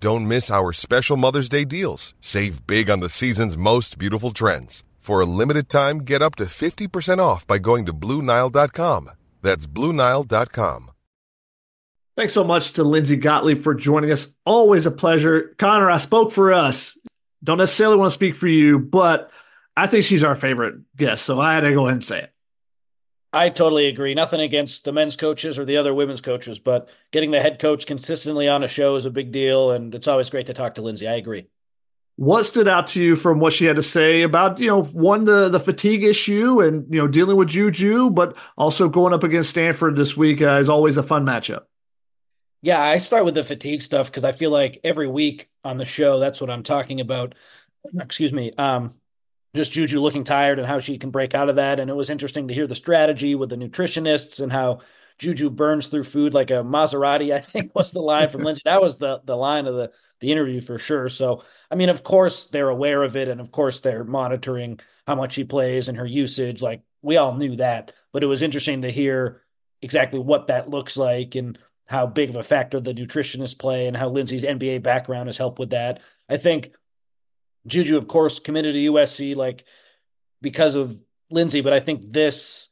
Don't miss our special Mother's Day deals. Save big on the season's most beautiful trends. For a limited time, get up to 50% off by going to Bluenile.com. That's Bluenile.com. Thanks so much to Lindsay Gottlieb for joining us. Always a pleasure. Connor, I spoke for us. Don't necessarily want to speak for you, but I think she's our favorite guest. So I had to go ahead and say it. I totally agree. Nothing against the men's coaches or the other women's coaches, but getting the head coach consistently on a show is a big deal, and it's always great to talk to Lindsay. I agree. What stood out to you from what she had to say about, you know, one, the, the fatigue issue and, you know, dealing with Juju, but also going up against Stanford this week uh, is always a fun matchup. Yeah, I start with the fatigue stuff because I feel like every week on the show, that's what I'm talking about. Excuse me. Um, just Juju looking tired and how she can break out of that. And it was interesting to hear the strategy with the nutritionists and how Juju burns through food like a Maserati, I think was the line from Lindsay. That was the the line of the the interview for sure. So I mean, of course they're aware of it, and of course they're monitoring how much she plays and her usage. Like we all knew that, but it was interesting to hear exactly what that looks like and how big of a factor the nutritionists play and how Lindsay's NBA background has helped with that. I think Juju, of course, committed to USC like because of Lindsay, but I think this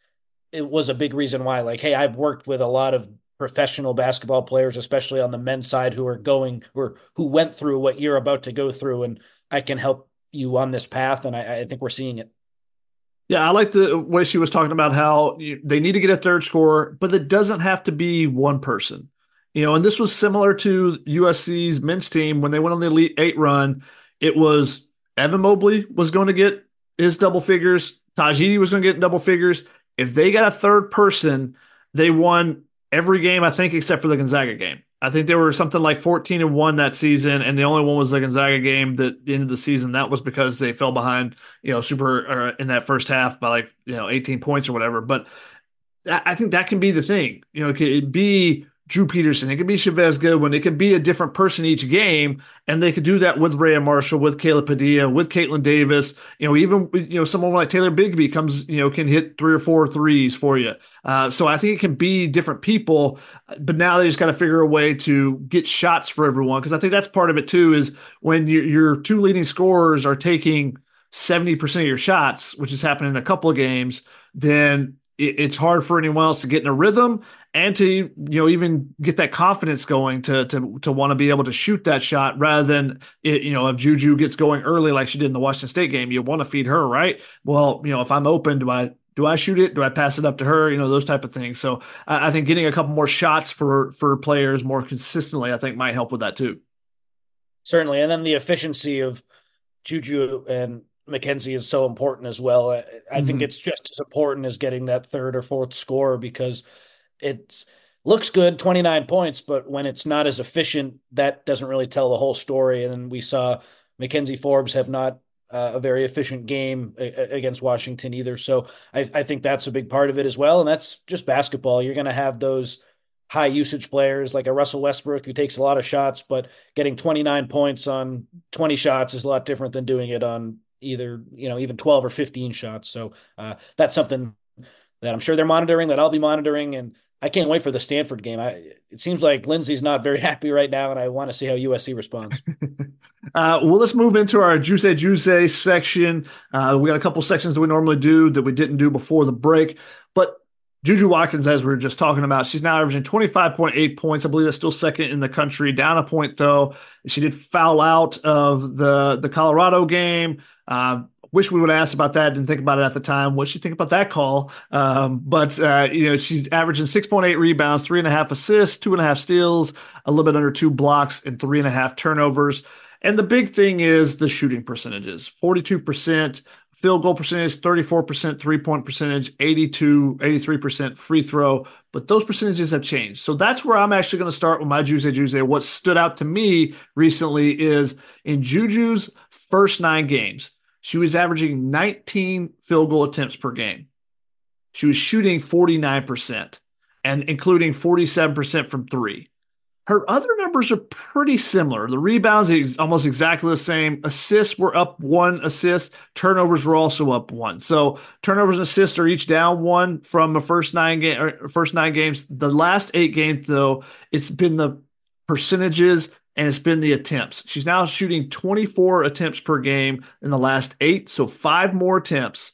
it was a big reason why. Like, hey, I've worked with a lot of professional basketball players, especially on the men's side, who are going or who went through what you're about to go through, and I can help you on this path. And I, I think we're seeing it. Yeah, I like the way she was talking about how they need to get a third scorer, but it doesn't have to be one person. You know, and this was similar to USC's men's team when they went on the Elite Eight run. It was Evan Mobley was going to get his double figures. Tahj Eaddy was going to get double figures. If they got a third person, they won every game, I think, except for the Gonzaga game. I think they were something like 14 and 1 that season, and the only one was the Gonzaga game that ended the season. That was because they fell behind, you know, super in that first half by like, you know, 18 points or whatever. But I think that can be the thing. You know, it could be Drew Peterson. It could be Chavez Goodwin. It could be a different person each game, and they could do that with Rayah Marshall, with Kayla Padilla, with Kaitlyn Davis. You know, even you know someone like Taylor Bigby comes, you know, can hit three or four threes for you. Uh, so I think it can be different people, but now they just got to figure a way to get shots for everyone because I think that's part of it too. Is when your your two leading scorers are taking seventy percent of your shots, which has happened in a couple of games, then it's hard for anyone else to get in a rhythm and to you know even get that confidence going to to to want to be able to shoot that shot rather than it, you know if Juju gets going early like she did in the Washington State game, you want to feed her, right? Well, you know if I'm open, do I do I shoot it? Do I pass it up to her? You know those type of things. So I, I think getting a couple more shots for for players more consistently, I think might help with that too. Certainly, and then the efficiency of Juju and McKenzie is so important as well. I, I mm-hmm. think it's just as important as getting that third or fourth score because it looks good 29 points but when it's not as efficient that doesn't really tell the whole story and then we saw McKenzie forbes have not uh, a very efficient game against washington either so I, I think that's a big part of it as well and that's just basketball you're going to have those high usage players like a russell westbrook who takes a lot of shots but getting 29 points on 20 shots is a lot different than doing it on either you know even 12 or 15 shots so uh, that's something that i'm sure they're monitoring that i'll be monitoring and I can't wait for the Stanford game. I, it seems like Lindsay's not very happy right now, and I want to see how USC responds. uh, well, let's move into our Juice Juice section. Uh, we got a couple sections that we normally do that we didn't do before the break, but Juju Watkins, as we were just talking about, she's now averaging 25.8 points. I believe that's still second in the country. Down a point though. She did foul out of the the Colorado game. Uh, wish we would have asked about that. Didn't think about it at the time. What she think about that call? Um, but uh, you know, she's averaging six point eight rebounds, three and a half assists, two and a half steals, a little bit under two blocks, and three and a half turnovers. And the big thing is the shooting percentages: forty two percent field goal percentage, 34% three point percentage, 82, 83% free throw. But those percentages have changed. So that's where I'm actually going to start with my Juice Juice. What stood out to me recently is in Juju's first nine games, she was averaging 19 field goal attempts per game. She was shooting 49% and including 47% from three. Her other numbers are pretty similar. The rebounds is almost exactly the same. Assists were up one assist. Turnovers were also up one. So turnovers and assists are each down one from the first nine game first nine games. The last eight games though, it's been the percentages and it's been the attempts. She's now shooting 24 attempts per game in the last eight, so five more attempts,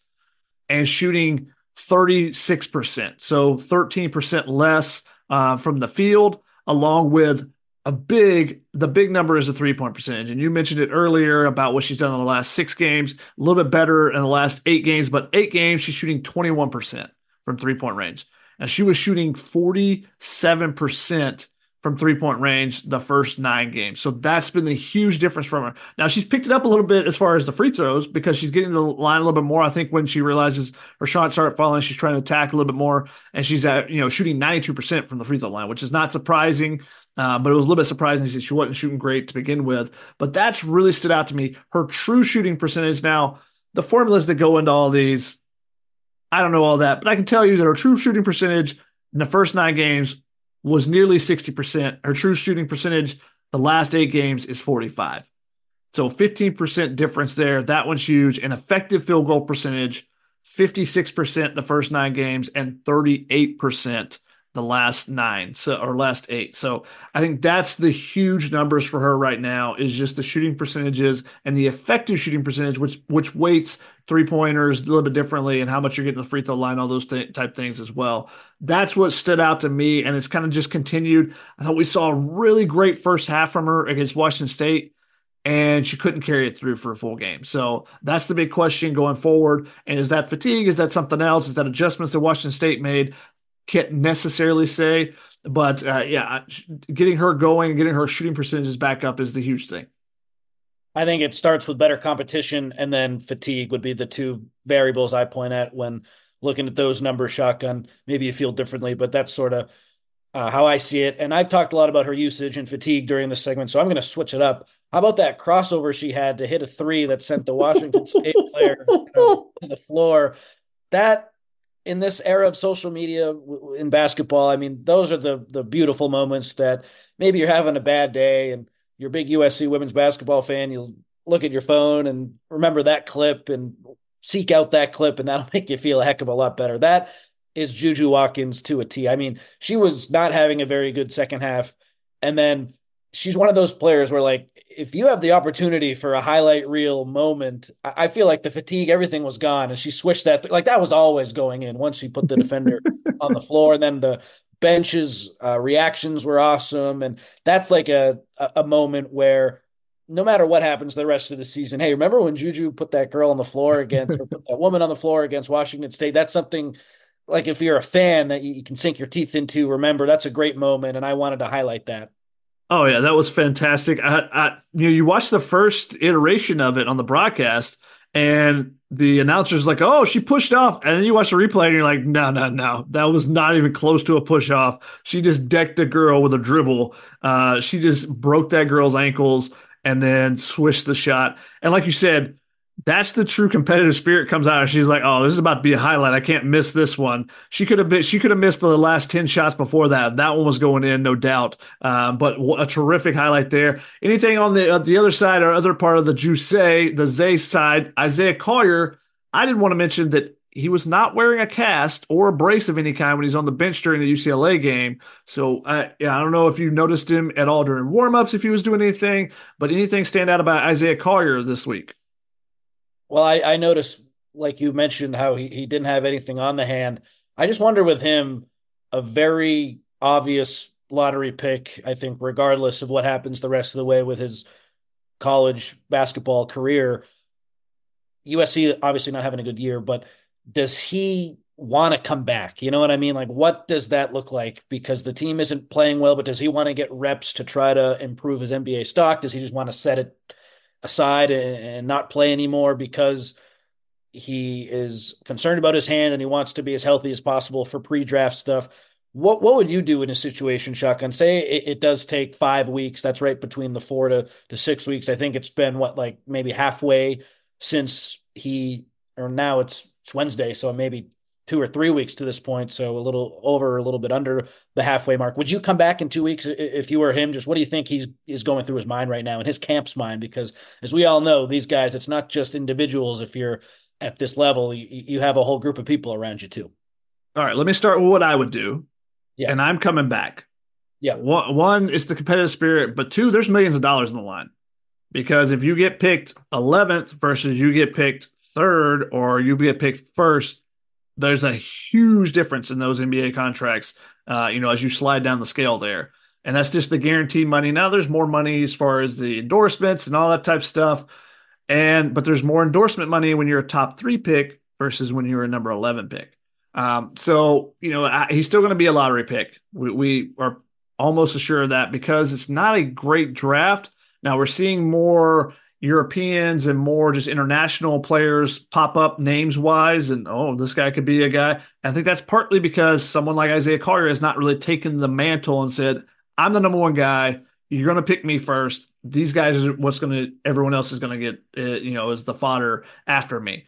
and shooting 36%, so 13% less uh, from the field, along with a big the big number is a three point percentage. And you mentioned it earlier about what she's done in the last six games a little bit better in the last eight games but eight games she's shooting 21% from three point range. And she was shooting 47% from three point range the first nine games. So that's been the huge difference from her. Now she's picked it up a little bit as far as the free throws because she's getting the line a little bit more. I think when she realizes her shot started falling, she's trying to attack a little bit more, and she's at you know shooting 92% from the free throw line, which is not surprising. Uh, but it was a little bit surprising that she wasn't shooting great to begin with. But that's really stood out to me. Her true shooting percentage now, the formulas that go into all these, I don't know all that, but I can tell you that her true shooting percentage in the first nine games was nearly 60%. Her true shooting percentage the last eight games is 45. So 15% difference there. That one's huge. An effective field goal percentage, 56% the first nine games and 38% the last nine so or last eight. So I think that's the huge numbers for her right now is just the shooting percentages and the effective shooting percentage, which which weights three pointers a little bit differently and how much you're getting the free throw line, all those th- type things as well. That's what stood out to me, and it's kind of just continued. I thought we saw a really great first half from her against Washington State. And she couldn't carry it through for a full game. So that's the big question going forward. And is that fatigue? Is that something else? Is that adjustments that Washington State made? Can't necessarily say, but uh, yeah, getting her going, getting her shooting percentages back up is the huge thing. I think it starts with better competition, and then fatigue would be the two variables I point at when looking at those numbers. Shotgun, maybe you feel differently, but that's sort of uh, how I see it. And I've talked a lot about her usage and fatigue during this segment, so I'm going to switch it up. How about that crossover she had to hit a three that sent the Washington State player you know, to the floor? That in this era of social media in basketball, I mean, those are the the beautiful moments that maybe you're having a bad day and you're a big USC women's basketball fan. You'll look at your phone and remember that clip and seek out that clip, and that'll make you feel a heck of a lot better. That is Juju Watkins to a T. I mean, she was not having a very good second half, and then she's one of those players where like if you have the opportunity for a highlight reel moment, I feel like the fatigue, everything was gone, and she switched that like that was always going in once she put the defender on the floor, and then the benches uh, reactions were awesome, and that's like a a moment where no matter what happens the rest of the season, hey, remember when Juju put that girl on the floor against or put that woman on the floor against Washington State? That's something like if you're a fan that you can sink your teeth into. Remember, that's a great moment, and I wanted to highlight that. Oh yeah, that was fantastic. I, I, you know, you watch the first iteration of it on the broadcast, and the announcer's like, "Oh, she pushed off," and then you watch the replay, and you're like, "No, no, no, that was not even close to a push off. She just decked a girl with a dribble. Uh, she just broke that girl's ankles." And then swished the shot. And like you said, that's the true competitive spirit comes out. And she's like, "Oh, this is about to be a highlight. I can't miss this one." She could have been. She could have missed the last ten shots before that. That one was going in, no doubt. Um, but a terrific highlight there. Anything on the uh, the other side or other part of the Juice, the Zay side, Isaiah Collier. I didn't want to mention that he was not wearing a cast or a brace of any kind when he's on the bench during the UCLA game. So uh, yeah, I don't know if you noticed him at all during warmups if he was doing anything, but anything stand out about Isaiah Collier this week? Well, I, I noticed, like you mentioned, how he, he didn't have anything on the hand. I just wonder with him, a very obvious lottery pick, I think, regardless of what happens the rest of the way with his college basketball career. USC obviously not having a good year, but does he want to come back? You know what I mean? Like, what does that look like? Because the team isn't playing well, but does he want to get reps to try to improve his NBA stock? Does he just want to set it aside and, not play anymore because he is concerned about his hand and he wants to be as healthy as possible for pre-draft stuff. What what would you do in a situation, shotgun? Say it, it, does take five weeks. That's right between the four to, to six weeks. I think it's been what like maybe halfway since he or now it's it's Wednesday, so maybe two or three weeks to this point, so a little over, a little bit under the halfway mark. Would you come back in two weeks if you were him? Just what do you think he's is going through his mind right now in his camp's mind? Because as we all know, these guys, it's not just individuals. If you're at this level, you, you have a whole group of people around you too. All right, let me start with what I would do. Yeah, and I'm coming back. Yeah, one, one is the competitive spirit, but two, there's millions of dollars in the line. Because if you get picked 11th versus you get picked third or you get picked first, there's a huge difference in those NBA contracts. Uh, you know, as you slide down the scale there, and that's just the guaranteed money. Now there's more money as far as the endorsements and all that type of stuff, and but there's more endorsement money when you're a top three pick versus when you're a number eleven pick. Um, so you know I, he's still going to be a lottery pick. We, we are almost assured of that because it's not a great draft. Now we're seeing more Europeans and more just international players pop up names wise, and oh, this guy could be a guy. I think that's partly because someone like Isaiah Collier has not really taken the mantle and said, "I'm the number one guy. You're going to pick me first. These guys are what's going to. Everyone else is going to get, uh, you know, is the fodder after me."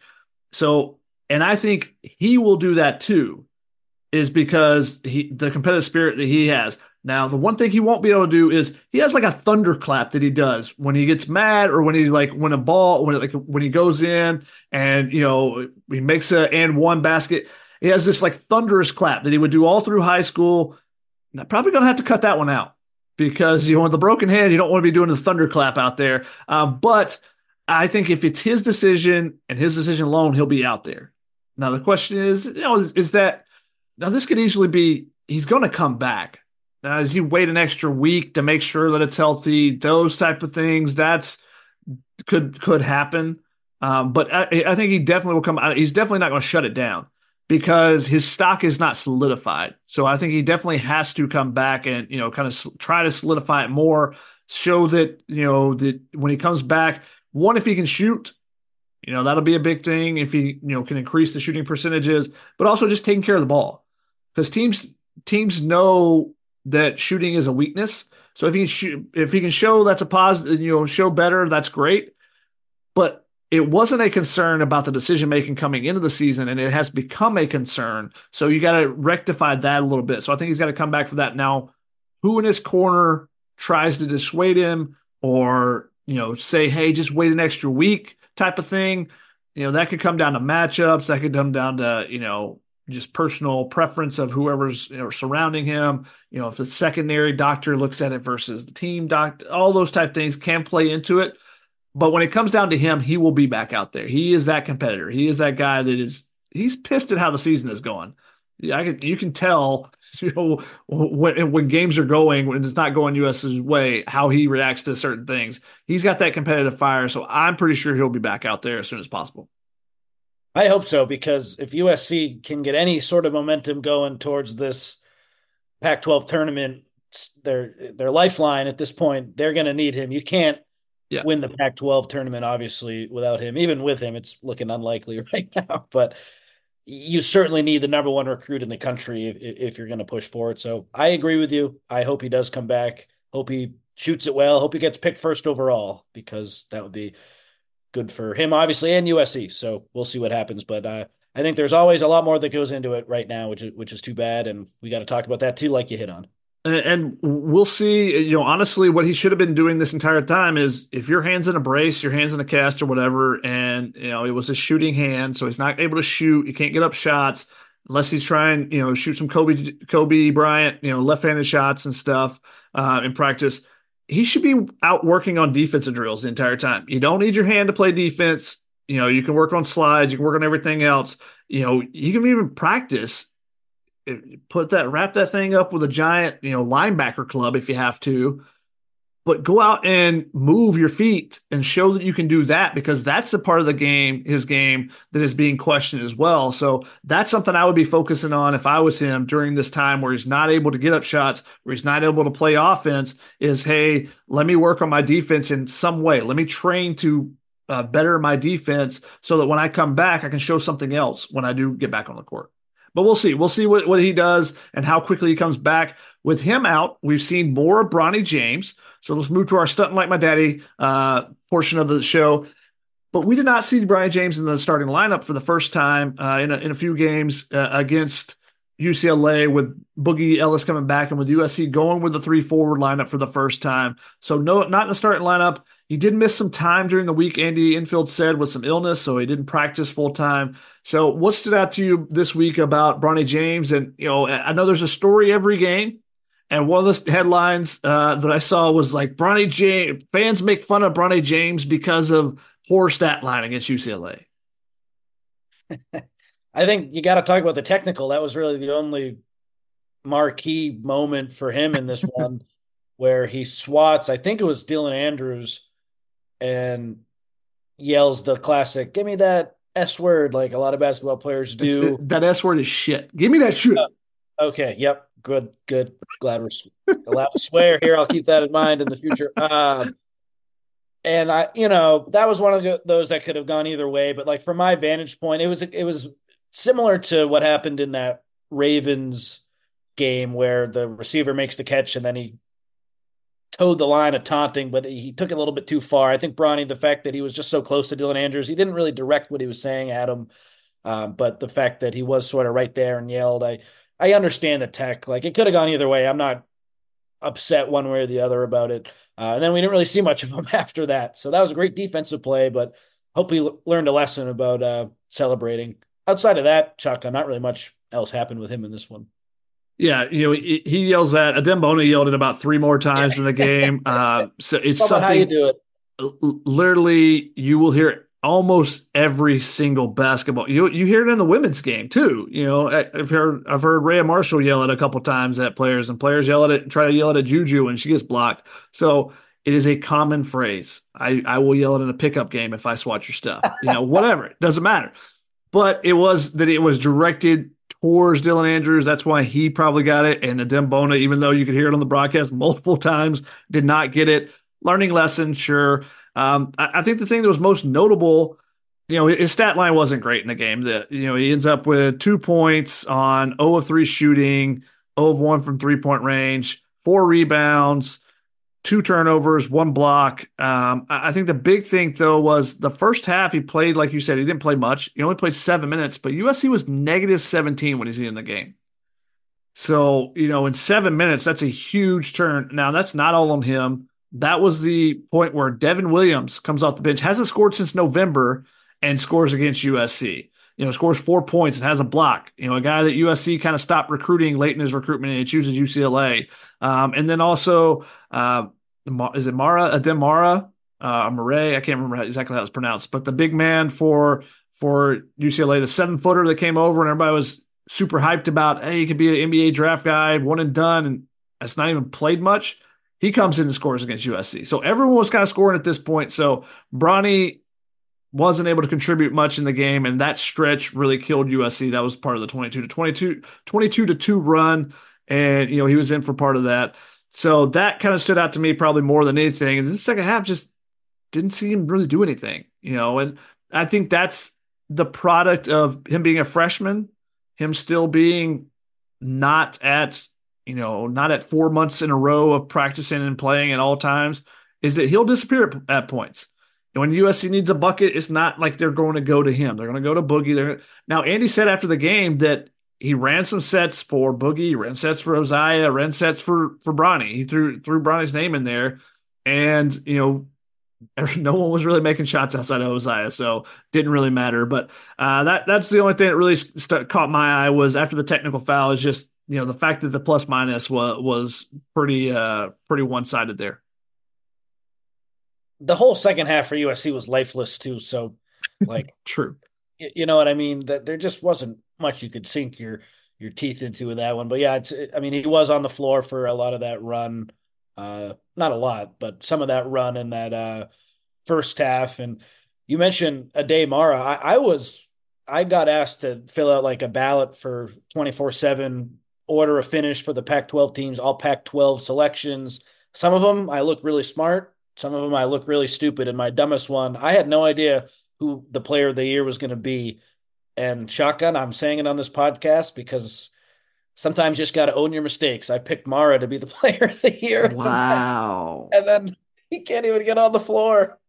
So, and I think he will do that too, is because he the competitive spirit that he has. Now, the one thing he won't be able to do is he has like a thunderclap that he does when he gets mad or when he's like when a ball when like when he goes in and you know he makes a and one basket. He has this like thunderous clap that he would do all through high school. I'm probably gonna have to cut that one out because you know the broken hand you don't want to be doing the thunderclap out there. Um, but I think if it's his decision and his decision alone, he'll be out there. Now the question is, you know, is, is that now this could easily be he's going to come back. Now, does he wait an extra week to make sure that it's healthy? Those type of things that's could could happen. Um, but I, I, think he definitely will come out. He's definitely not going to shut it down because his stock is not solidified. So I think he definitely has to come back and you know kind of try to solidify it more, show that you know that when he comes back, one if he can shoot, you know that'll be a big thing if he you know can increase the shooting percentages, but also just taking care of the ball because teams teams know that shooting is a weakness. So if he can shoot, if he can show that's a positive, you know, show better, that's great. But it wasn't a concern about the decision making coming into the season, and it has become a concern. So you got to rectify that a little bit. So I think he's got to come back for that. Now, who in his corner tries to dissuade him or you know say, hey, just wait an extra week type of thing? You know that could come down to matchups. That could come down to you know just personal preference of whoever's you know, surrounding him. You know, if the secondary doctor looks at it versus the team doctor, all those type things can play into it. But when it comes down to him, he will be back out there. He is that competitor. He is that guy that is he's pissed at how the season is going. Yeah, I can, you can tell you know when when games are going when it's not going US's way how he reacts to certain things. He's got that competitive fire, so I'm pretty sure he'll be back out there as soon as possible. I hope so because if USC can get any sort of momentum going towards this Pac-12 tournament, their their lifeline at this point, they're going to need him. You can't yeah. win the Pac-12 tournament obviously without him. Even with him, it's looking unlikely right now. But you certainly need the number one recruit in the country if, if you're going to push forward. So I agree with you. I hope he does come back. Hope he shoots it well. Hope he gets picked first overall because that would be good for him, obviously, and USC. So we'll see what happens. But uh, I think there's always a lot more that goes into it right now, which is which is too bad, and we got to talk about that too, like you hit on. And we'll see. You know, honestly, what he should have been doing this entire time is if your hand's in a brace, your hand's in a cast or whatever, and you know it was a shooting hand, so he's not able to shoot. You can't get up shots unless he's trying, you know, shoot some Kobe Kobe Bryant, you know, left-handed shots and stuff uh, in practice he should be out working on defensive drills the entire time. You don't need your hand to play defense. You know, you can work on slides, you can work on everything else. You know, you can even practice, eh, put that, wrap that thing up with a giant, you know, linebacker club if you have to but go out and move your feet and show that you can do that because that's a part of the game, his game that is being questioned as well. So that's something I would be focusing on if I was him during this time where he's not able to get up shots, where he's not able to play offense. Is hey, let me work on my defense in some way. Let me train to uh, better my defense so that when I come back, I can show something else when I do get back on the court. But we'll see. We'll see what, what he does and how quickly he comes back. With him out, we've seen more of Bronny James. So let's move to our stunting like my daddy uh, portion of the show. But we did not see Bronny James in the starting lineup for the first time uh, in, a, in a few games uh, against UCLA with Boogie Ellis coming back and with USC going with the three forward lineup for the first time. So no, not in the starting lineup. He did miss some time during the week. Andy Enfield said with some illness, so he didn't practice full time. So what stood out to you this week about Bronny James? And you know, I know there's a story every game. And one of the headlines uh, that I saw was like Bronny James fans make fun of Bronny James because of poor stat line against UCLA. I think you got to talk about the technical. That was really the only marquee moment for him in this one, where he swats. I think it was Dylan Andrews, and yells the classic, "Give me that S word," like a lot of basketball players do. that S word is shit. Give me that shit. Uh, okay. Yep Good, good. Glad we're allowed to swear here. I'll keep that in mind in the future. Um, and I, you know, that was one of the, those that could have gone either way. But like from my vantage point, it was it was similar to what happened in that Ravens game where the receiver makes the catch and then he towed the line of taunting, but he took it a little bit too far. I think Bronny, the fact that he was just so close to Dylan Andrews, he didn't really direct what he was saying at him. Um, but the fact that he was sort of right there and yelled, I I understand the tech. Like it could have gone either way. I'm not upset one way or the other about it. Uh, and then we didn't really see much of him after that. So that was a great defensive play, but hope he l- learned a lesson about uh, celebrating. Outside of that, Chuck, not really much else happened with him in this one. Yeah, you know, he, he yells that. Adem Bona yelled it about three more times in the game. Uh, so it's something. How you do it? Literally, you will hear almost every single basketball. You you hear it in the women's game too. You know, I've heard I've heard Rayah Marshall yell it a couple times at players, and players yell at it, try to yell it at Juju, and she gets blocked. So it is a common phrase. I I will yell it in a pickup game if I swat your stuff. You know, whatever. It doesn't matter. But it was that it was directed towards Dylan Andrews. That's why he probably got it. And Adem Bona, even though you could hear it on the broadcast multiple times, did not get it. Learning lesson, sure. Um, I, I, think the thing that was most notable, you know, his stat line wasn't great in the game. That you know he ends up with two points on 0 of 3 shooting, 0 of 1 from three point range, four rebounds, two turnovers, one block. Um, I think the big thing though was the first half he played like you said he didn't play much. He only played seven minutes, but USC was negative 17 when he's in the game. So you know, in seven minutes, that's a huge turn. Now that's not all on him that was the point where Devin Williams comes off the bench, hasn't scored since November, and scores against USC. You know, scores four points and has a block. You know, a guy that USC kind of stopped recruiting late in his recruitment and he chooses UCLA. Um, and then also, uh, is it Mara Adem Mara uh, Murray? I can't remember exactly how it's pronounced, but the big man for for UCLA, the seven footer that came over and everybody was super hyped about. Hey, he could be an NBA draft guy, one and done, and that's not even played much he comes in and scores against USC. So everyone was kind of scoring at this point. So Bronny wasn't able to contribute much in the game, and that stretch really killed USC. That was part of the 22 to 22, 22 to 2 run. And, you know, he was in for part of that. So that kind of stood out to me probably more than anything. And the second half just didn't see him really do anything, you know, and I think that's the product of him being a freshman, him still being not at you know, not at four months in a row of practicing and playing at all times, is that he'll disappear at, at points. And when USC needs a bucket, it's not like they're going to go to him. They're going to go to Boogie. They're, now, Andy said after the game that he ran some sets for Boogie, ran sets for Oziyah, ran sets for for Bronny. He threw threw Bronny's name in there, and you know no one was really making shots outside of Oziyah, so didn't really matter. But uh, that that's the only thing that really st- caught my eye was after the technical foul is just you know the fact that the plus minus was was pretty uh pretty one sided there. The whole second half for USC was lifeless too. So, like, true. You know what I mean? That there just wasn't much you could sink your your teeth into with that one. But yeah, it's. I mean, he was on the floor for a lot of that run. Uh, not a lot, but some of that run in that uh first half. And you mentioned Aday Mara. I, I was I got asked to fill out like a ballot for 24 7 order of finish for the Pac 12 teams, all Pac 12 selections. Some of them I look really smart, some of them I look really stupid. And my dumbest one, I had no idea who the player of the year was going to be. And shotgun, I'm saying it on this podcast because sometimes you just got to own your mistakes. I picked Mara to be the player of the year. Wow. and then he can't even get on the floor.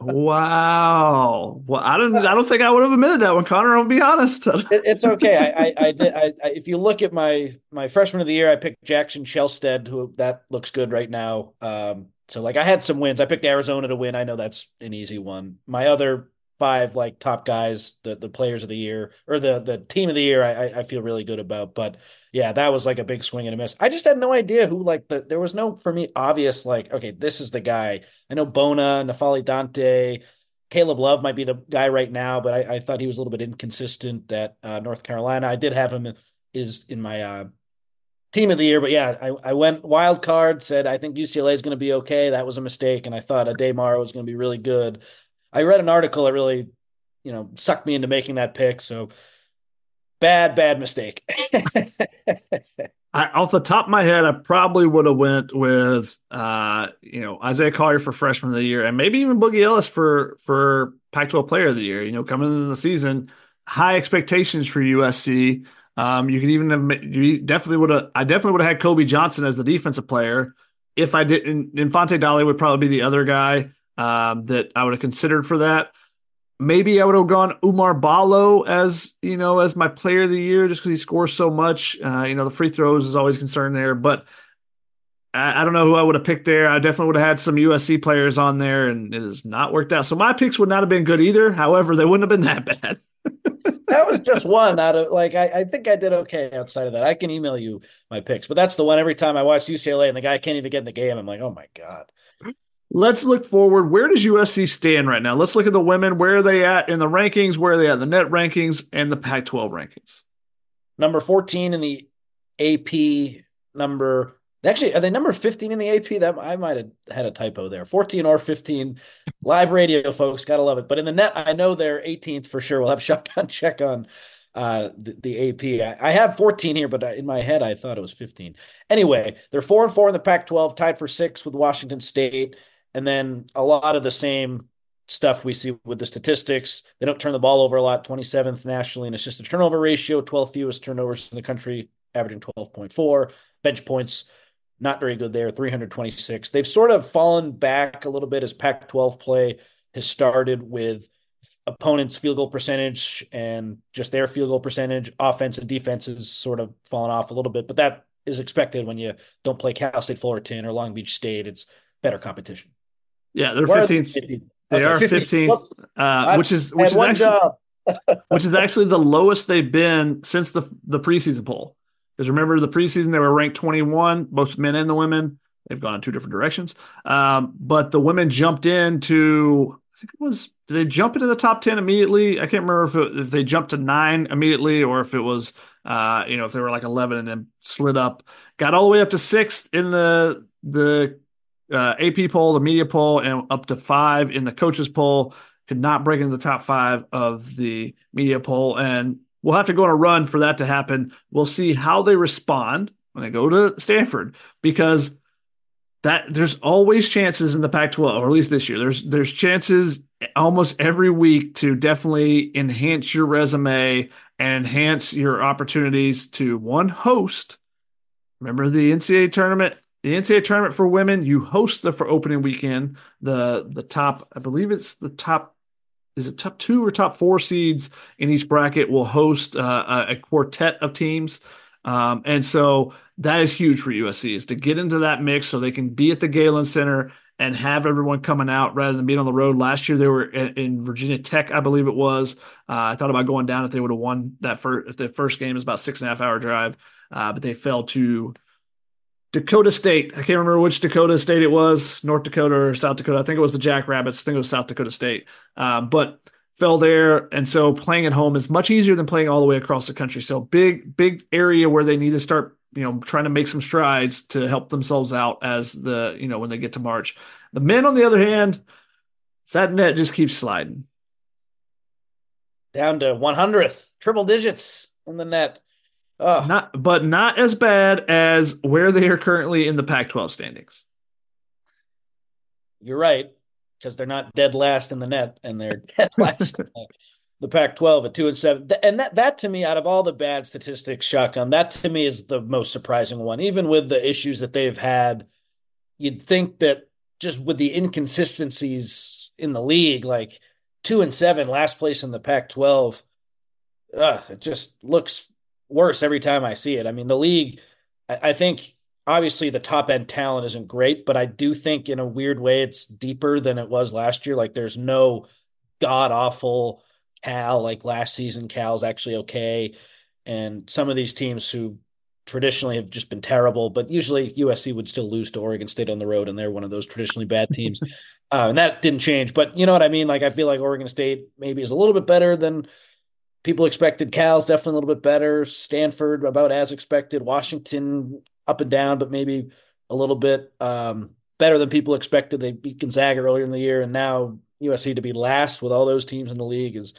Wow. Well, I don't. I don't think I would have admitted that one, Connor. I'll be honest. it, it's okay. I, I, I did. I, I, if you look at my my freshman of the year, I picked Jackson Shelstad, who that looks good right now. Um, so like I had some wins. I picked Arizona to win. I know that's an easy one. My other five like top guys, the the players of the year or the the team of the year, I I feel really good about. But yeah, that was like a big swing and a miss. I just had no idea who like the there was no for me obvious like okay this is the guy. I know Bona, N'Faly Dante, Caleb Love might be the guy right now, but I, I thought he was a little bit inconsistent at uh, North Carolina. I did have him is in my uh, team of the year, but yeah, I, I went wild card. Said I think UCLA is going to be okay. That was a mistake, and I thought Aday Mara was going to be really good. I read an article that really, you know, sucked me into making that pick. So bad, bad mistake. I, off the top of my head, I probably would have went with uh, you know Isaiah Collier for freshman of the year, and maybe even Boogie Ellis for for Pac-12 Player of the Year. You know, coming into the season, high expectations for USC. Um, you could even have, you definitely would have. I definitely would have had Kobe Johnson as the defensive player. If I didn't, N'Faly Dante would probably be the other guy um, that I would have considered for that. Maybe I would have gone Oumar Ballo as you know as my player of the year just because he scores so much. Uh, you know the free throws is always concerned there, but I, I don't know who I would have picked there. I definitely would have had some USC players on there, and it has not worked out. So my picks would not have been good either. However, they wouldn't have been that bad. that was just one out of like I, I think I did okay outside of that. I can email you my picks, but that's the one every time I watch UCLA and the guy can't even get in the game. I'm like, oh my god. Let's look forward. Where does USC stand right now? Let's look at the women. Where are they at in the rankings? Where are they at in the net rankings and the Pac 12 rankings? Number 14 in the AP, number actually, are they number 15 in the AP? That I might have had a typo there 14 or 15. Live radio, folks. Gotta love it. But in the net, I know they're 18th for sure. We'll have shotgun check on uh, the, the, AP. I, I, have 14 here, but in my head, I thought it was 15. Anyway, they're four and four in the Pac 12, tied for six with Washington State. And then a lot of the same stuff we see with the statistics. They don't turn the ball over a lot, 27th nationally in assisted turnover ratio, 12th fewest turnovers in the country, averaging 12.4. Bench points, not very good there, 326. They've sort of fallen back a little bit as Pac 12 play has started with opponents' field goal percentage and just their field goal percentage. Offense and defense has sort of fallen off a little bit, but that is expected when you don't play Cal State Fullerton or Long Beach State. It's better competition. Yeah, they're fifteenth. They are 15, uh, which is which is actually which is actually the lowest they've been since the the preseason poll. Because remember the preseason they were ranked 21, both men and the women. They've gone in two different directions. Um, but the women jumped into I think it was did they jump into the top 10 immediately? I can't remember if, it, if they jumped to nine immediately or if it was uh, you know, if they were like 11 and then slid up, got all the way up to sixth in the the uh, AP poll, the media poll, and up to five in the coaches poll. Could not break into the top five of the media poll, and we'll have to go on a run for that to happen. We'll see how they respond when they go to Stanford because that there's always chances in the Pac-12, or at least this year. There's there's chances almost every week to definitely enhance your resume and enhance your opportunities to one host. Remember the NCAA tournament the NCAA tournament for women, you host the for opening weekend. The the top, I believe it's the top, is it top two or top four seeds in each bracket will host uh, a, quartet of teams, um, and so that is huge for USC is to get into that mix so they can be at the Galen Center and have everyone coming out rather than being on the road. Last year they were in, Virginia Tech, I believe it was. Uh, I thought about going down if they would have won that first. If the first game is about six and a half hour drive, uh, but they fell to Dakota State. I can't remember which Dakota State it was, North Dakota or South Dakota. I think it was the Jackrabbits. I think it was South Dakota State. Um, but fell there, and so playing at home is much easier than playing all the way across the country. So big, big area where they need to start, you know, trying to make some strides to help themselves out as the, you know, when they get to March. The men, on the other hand, that net just keeps sliding down to 100th, triple digits in the net. Not, but not as bad as where they are currently in the Pac-12 standings. You're right, because they're not dead last in the net, and they're dead last in the Pac-12 at two and seven. And that, that to me, out of all the bad statistics, shotgun, that to me is the most surprising one. Even with the issues that they've had, you'd think that just with the inconsistencies in the league, like two and seven, last place in the Pac-12, uh, it just looks worse every time I see it. I mean, the league, I, I think obviously the top end talent isn't great, but I do think in a weird way it's deeper than it was last year. Like there's no god awful Cal like last season. Cal's actually okay, and some of these teams who traditionally have just been terrible, but usually USC would still lose to Oregon State on the road, and they're one of those traditionally bad teams. uh, and that didn't change. But you know what I mean? Like I feel like Oregon State maybe is a little bit better than people expected Cal's definitely a little bit better. Stanford about as expected. Washington up and down, but maybe a little bit um, better than people expected. They beat Gonzaga earlier in the year, and now USC to be last with all those teams in the league is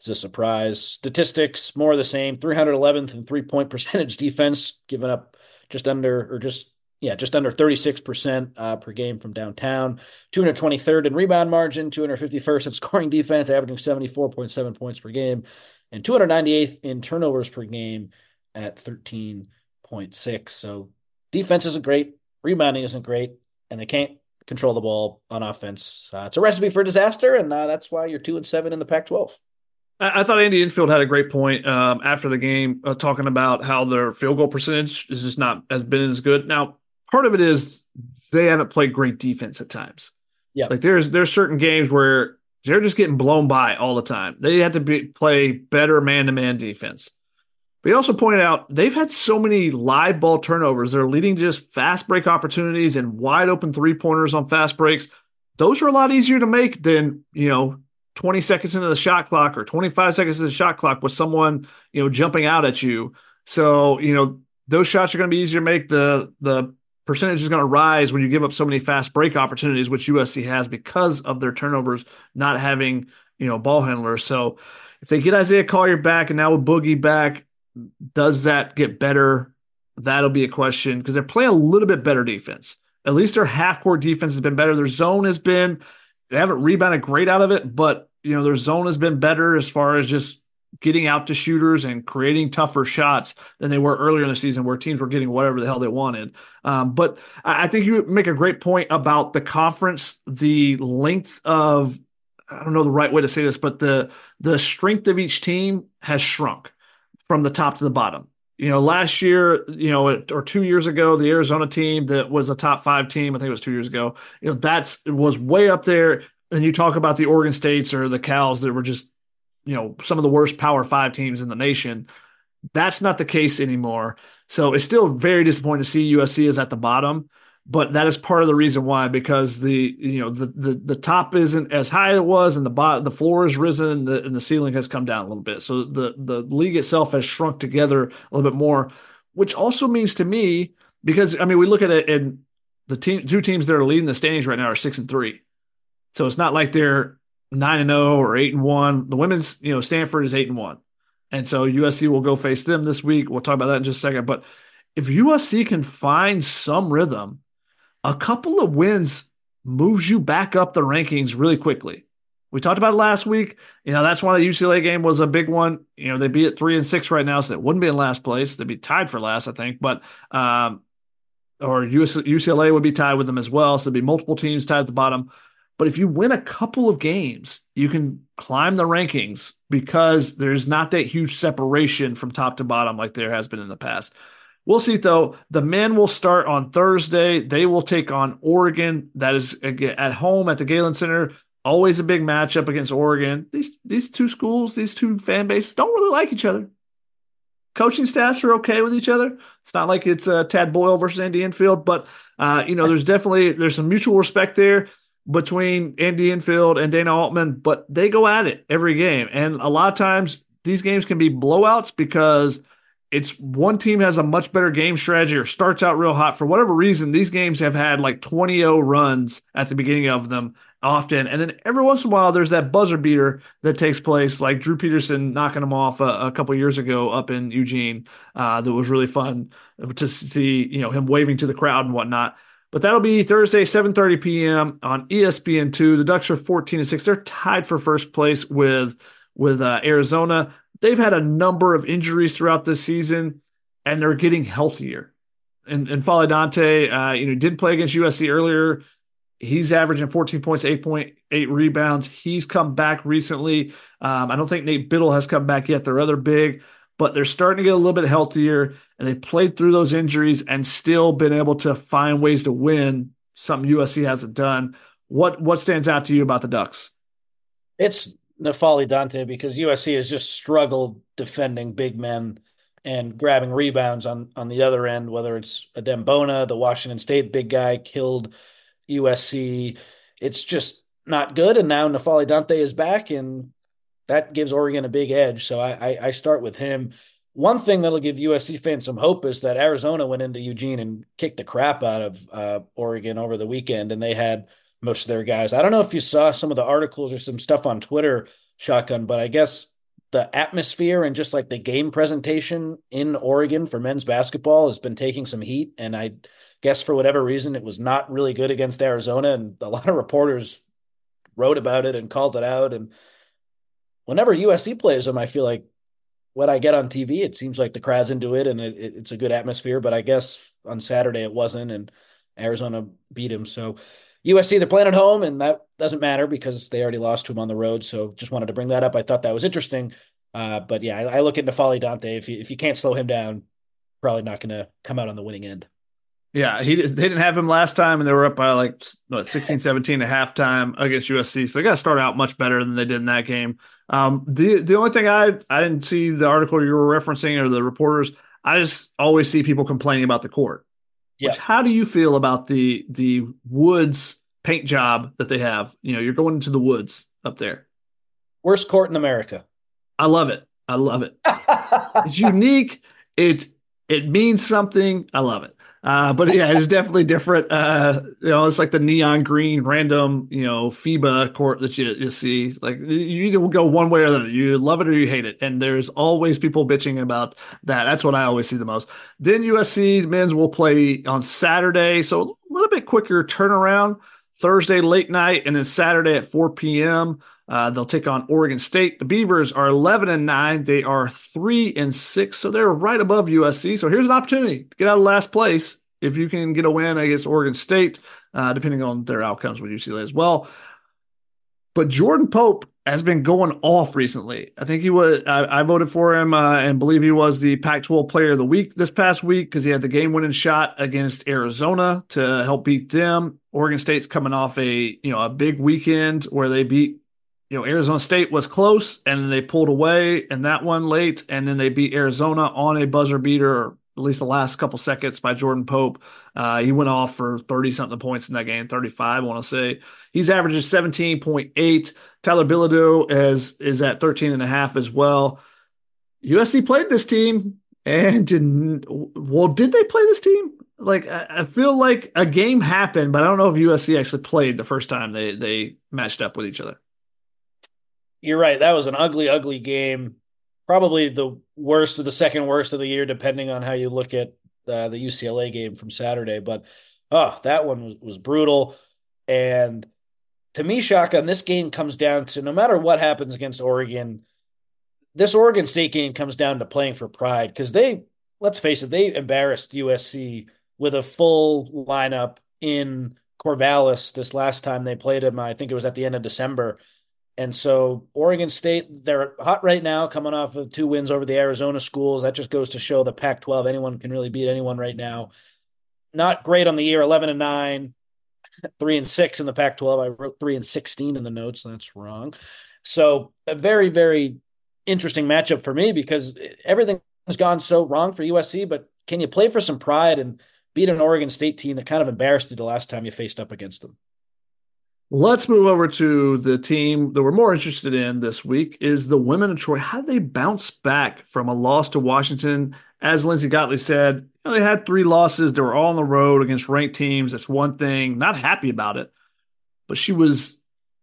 is a surprise. Statistics more of the same. 311th and three point percentage defense, giving up just under or just yeah, just under 36% uh, per game from downtown, 223rd in rebound margin, 251st in scoring defense, averaging 74.7 points per game, and 298th in turnovers per game at 13.6. So defense isn't great, rebounding isn't great, and they can't control the ball on offense. Uh, it's a recipe for disaster, and uh, that's why you're two and seven in the Pac-12. I, thought Andy Enfield had a great point um, after the game, uh, talking about how their field goal percentage is just not has been as good. Now, part of it is they haven't played great defense at times. Yeah, like there's there's certain games where they're just getting blown by all the time. They have to be, play better man to man defense. But he also pointed out they've had so many live ball turnovers. They're leading to just fast break opportunities and wide open three pointers on fast breaks. Those are a lot easier to make than, you know, 20 seconds into the shot clock or 25 seconds into the shot clock with someone, you know, jumping out at you. So, you know, those shots are going to be easier to make. The the percentage is going to rise when you give up so many fast break opportunities, which USC has because of their turnovers not having, you know, ball handlers. So if they get Isaiah Collier back and now with Boogie back, does that get better? That'll be a question because they're playing a little bit better defense. At least their half court defense has been better. Their zone has been, they haven't rebounded great out of it, but you know, their zone has been better as far as just getting out to shooters and creating tougher shots than they were earlier in the season, where teams were getting whatever the hell they wanted. Um, but I think you make a great point about the conference, the length of I don't know the right way to say this, but the the strength of each team has shrunk from the top to the bottom. You know, last year, you know, or two years ago, the Arizona team that was a top five team, I think it was two years ago, you know, that's was way up there. And you talk about the Oregon States or the Cows that were just, you know, some of the worst Power Five teams in the nation. That's not the case anymore. So it's still very disappointing to see USC is at the bottom but that is part of the reason why because the you know the the, the top isn't as high as it was and the bottom the floor has risen and the, and the ceiling has come down a little bit so the the league itself has shrunk together a little bit more which also means to me because i mean we look at it and the team two teams that are leading the standings right now are six and three so it's not like they're nine and zero oh or eight and one the women's you know stanford is eight and one and so usc will go face them this week we'll talk about that in just a second but if usc can find some rhythm a couple of wins moves you back up the rankings really quickly. We talked about last week. You know, that's why the UCLA game was a big one. You know, they'd be at three and six right now, so they wouldn't be in last place. They'd be tied for last, I think. But um, or US, UCLA would be tied with them as well. So there'd be multiple teams tied at the bottom. But if you win a couple of games, you can climb the rankings because there's not that huge separation from top to bottom like there has been in the past. We'll see though. The men will start on Thursday. They will take on Oregon. That is at home at the Galen Center. Always a big matchup against Oregon. These these two schools, these two fan bases don't really like each other. Coaching staffs are okay with each other. It's not like it's uh, Tad Boyle versus Andy Enfield, but uh, you know, there's definitely there's some mutual respect there between Andy Enfield and Dana Altman, but they go at it every game. And a lot of times these games can be blowouts because it's one team has a much better game strategy or starts out real hot. For whatever reason these games have had like 20-0 runs at the beginning of them often. And then every once in a while there's that buzzer beater that takes place like drew peterson knocking them off a, a couple years ago up in eugene uh, that was really fun to see you know him waving to the crowd and whatnot but that'll be thursday 7.30 p.m on espn2 the ducks are 14 and 6 they're tied for first place with with uh, arizona they've had a number of injuries throughout this season, and they're getting healthier. And and N'Faly Dante, uh, you know, did play against USC earlier. He's averaging 14 points, 8.8 rebounds. He's come back recently. Um, I don't think Nate Bittle has come back yet. They're other big, but they're starting to get a little bit healthier, and they played through those injuries and still been able to find ways to win. Something USC hasn't done. What what stands out to you about the Ducks? It's N'Faly Dante because USC has just struggled defending big men and grabbing rebounds on on the other end, whether it's Adem Bona, the Washington State big guy, killed USC. It's just not good. And now N'Faly Dante is back, and that gives Oregon a big edge. So I, I, I start with him. One thing that'll give USC fans some hope is that Arizona went into Eugene and kicked the crap out of uh, Oregon over the weekend, and they had most of their guys. I don't know if you saw some of the articles or some stuff on Twitter, Shotgun, but I guess the atmosphere and just like the game presentation in Oregon for men's basketball has been taking some heat. And I guess for whatever reason, it was not really good against Arizona. And a lot of reporters wrote about it and called it out. And whenever USC plays them, I feel like what I get on TV, it seems like the crowd's into it and it, it's a good atmosphere. But I guess on Saturday it wasn't, and Arizona beat him. So USC, they're playing at home, and that doesn't matter because they already lost to him on the road. So just wanted to bring that up. I thought that was interesting. Uh, but yeah, I, I look at N'Faly Dante. If you, if you can't slow him down, probably not going to come out on the winning end. Yeah, he they didn't have him last time, and they were up by like what 16, 17 at halftime against USC. So they got to start out much better than they did in that game. Um, the the only thing I I didn't see the article you were referencing or the reporters. I just always see people complaining about the court. Yeah. Which, how do you feel about the the woods paint job that they have? You know, you're going into the woods up there. Worst court in America. I love it. I love it. it's unique. It it means something. I love it. Uh, but yeah, it's definitely different. Uh, you know, it's like the neon green random, you know, FIBA court that you, you see. Like you either will go one way or the other. You love it or you hate it. And there's always people bitching about that. That's what I always see the most. Then USC men's will play on Saturday. So a little bit quicker turnaround. Thursday late night and then Saturday at 4 p.m. Uh, they'll take on Oregon State. The Beavers are 11 and 9. They are 3 and 6. So they're right above USC. So here's an opportunity to get out of last place if you can get a win against Oregon State, uh, depending on their outcomes with UCLA as well. But Jordan Pope has been going off recently. I think he was, I, I voted for him uh, and believe he was the Pac 12 player of the week this past week because he had the game winning shot against Arizona to help beat them. Oregon State's coming off a, you know, a big weekend where they beat you know, Arizona State was close and they pulled away and that one late, and then they beat Arizona on a buzzer beater, or at least the last couple seconds by Jordan Pope. Uh, he went off for 30 something points in that game, 35, I want to say. He's averaging 17.8. Tyler Bilodeau is, is at 13 and a half as well. USC played this team and didn't, well, did they play this team? Like, I feel like a game happened, but I don't know if USC actually played the first time they, they matched up with each other you're right. That was an ugly, ugly game. Probably the worst or the second worst of the year, depending on how you look at uh, the UCLA game from Saturday. But oh, that one was, was brutal. And to me, Shotgun, this game comes down to no matter what happens against Oregon, this Oregon State game comes down to playing for pride because they, let's face it, they embarrassed USC with a full lineup in Corvallis this last time they played them. I think it was at the end of December. And so Oregon State, they're hot right now, coming off of two wins over the Arizona schools. That just goes to show the Pac 12, anyone can really beat anyone right now. Not great on the year, 11 and 9, 3 and 6 in the Pac 12. I wrote 3 and 16 in the notes. That's wrong. So a very, very interesting matchup for me because everything has gone so wrong for USC. But can you play for some pride and beat an Oregon State team that kind of embarrassed you the last time you faced up against them? Let's move over to the team that we're more interested in this week is the women of Troy. How did they bounce back from a loss to Washington? As Lindsay Gottlieb said, you know, they had three losses. They were all on the road against ranked teams. That's one thing. Not happy about it, but she was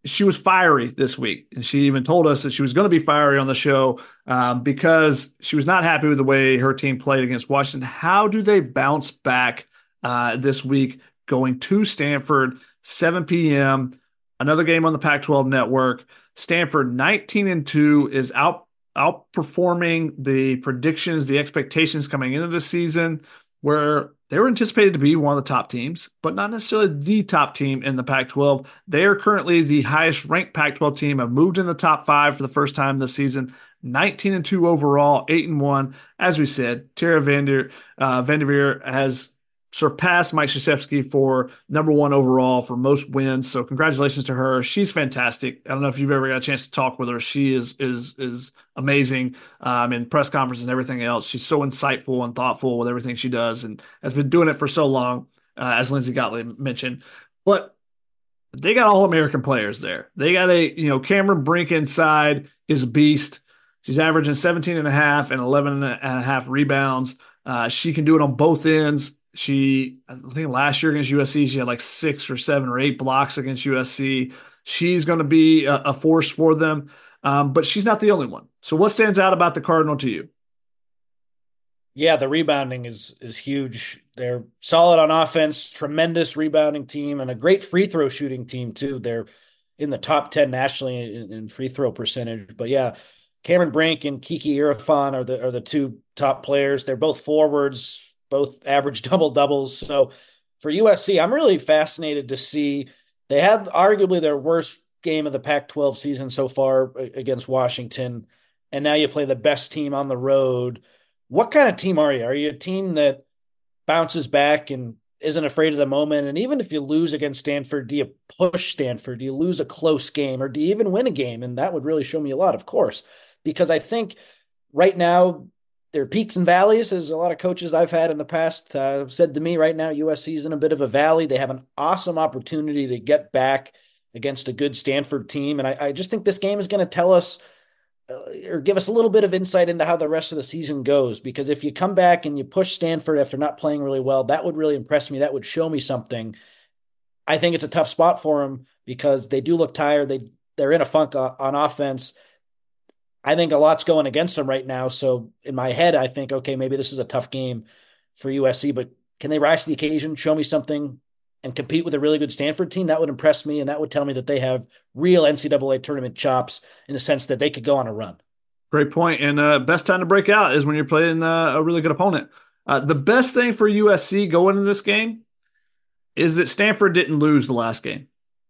she was fiery this week, and she even told us that she was going to be fiery on the show um, because she was not happy with the way her team played against Washington. How do they bounce back uh, this week, going to Stanford? 7 p.m. Another game on the Pac-12 network. Stanford 19 and 2 is out outperforming the predictions, the expectations coming into the season, where they were anticipated to be one of the top teams, but not necessarily the top team in the Pac 12. They are currently the highest ranked Pac 12 team, have moved in the top five for the first time this season. 19 and 2 overall, 8 and 1. As we said, Tara Vander, uh, Vanderveer has surpassed Mike Krzyzewski for number one overall for most wins. So congratulations to her. She's fantastic. I don't know if you've ever got a chance to talk with her. She is is is amazing um, in press conferences and everything else. She's so insightful and thoughtful with everything she does, and has been doing it for so long, uh, as Lindsay Gottlieb mentioned. But they got all American players there. They got a you know Cameron Brink inside is a beast. She's averaging 17 and a half and 11 and a half rebounds. Uh, she can do it on both ends. She, I think last year against USC, she had like six or seven or eight blocks against USC. She's going to be a, a, force for them. um, but she's not the only one. So, what stands out about the Cardinal to you? Yeah, the rebounding is is huge. They're solid on offense, tremendous rebounding team, and a great free throw shooting team too. They're in the top ten nationally in, in free throw percentage. But yeah, Cameron Brink and Kiki Iriafen are the are the two top players. They're both forwards, both average double doubles. So for USC, I'm really fascinated to see. They had arguably their worst game of the Pac-12 season so far uh, against Washington, and now you play the best team on the road. What kind of team are you? Are you a team that bounces back and isn't afraid of the moment? And even if you lose against Stanford, do you push Stanford? Do you lose a close game, or do you even win a game? And that would really show me a lot, of course, because I think right now there are peaks and valleys, as a lot of coaches I've had in the past uh, said to me. Right now, USC is in a bit of a valley. They have an awesome opportunity to get back against a good Stanford team. And I, I just think this game is going to tell us uh, or give us a little bit of insight into how the rest of the season goes. Because if you come back and you push Stanford after not playing really well, that would really impress me. That would show me something. I think it's a tough spot for them because they do look tired. They they're in a funk on offense. I think a lot's going against them right now. So in my head, I think, okay, maybe this is a tough game for USC, but can they rise to the occasion, show me something, and compete with a really good Stanford team, that would impress me. And that would tell me that they have real NCAA tournament chops in the sense that they could go on a run. Great point. And uh, best time to break out is when you're playing uh, a really good opponent. Uh, the best thing for USC going into this game is that Stanford didn't lose the last game.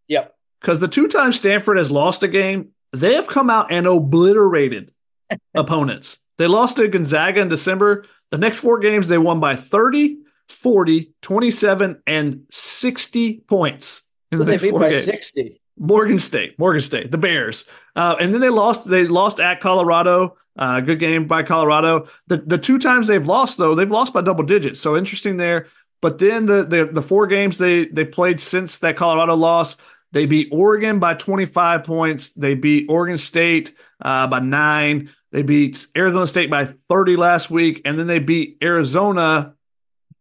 Yep. Because the two times Stanford has lost a game, they have come out and obliterated opponents. They lost to Gonzaga in December. The next four games, they won by 30, 40, 27, and 60 points in the they beat by games. 60. Morgan State, Morgan State, the Bears, uh, and then they lost. They lost at Colorado. Uh, good game by Colorado. The the two times they've lost though, they've lost by double digits. So interesting there. But then the the, the four games they they played since that Colorado loss, they beat Oregon by 25 points. They beat Oregon State uh, by nine. They beat Arizona State by 30 last week, and then they beat Arizona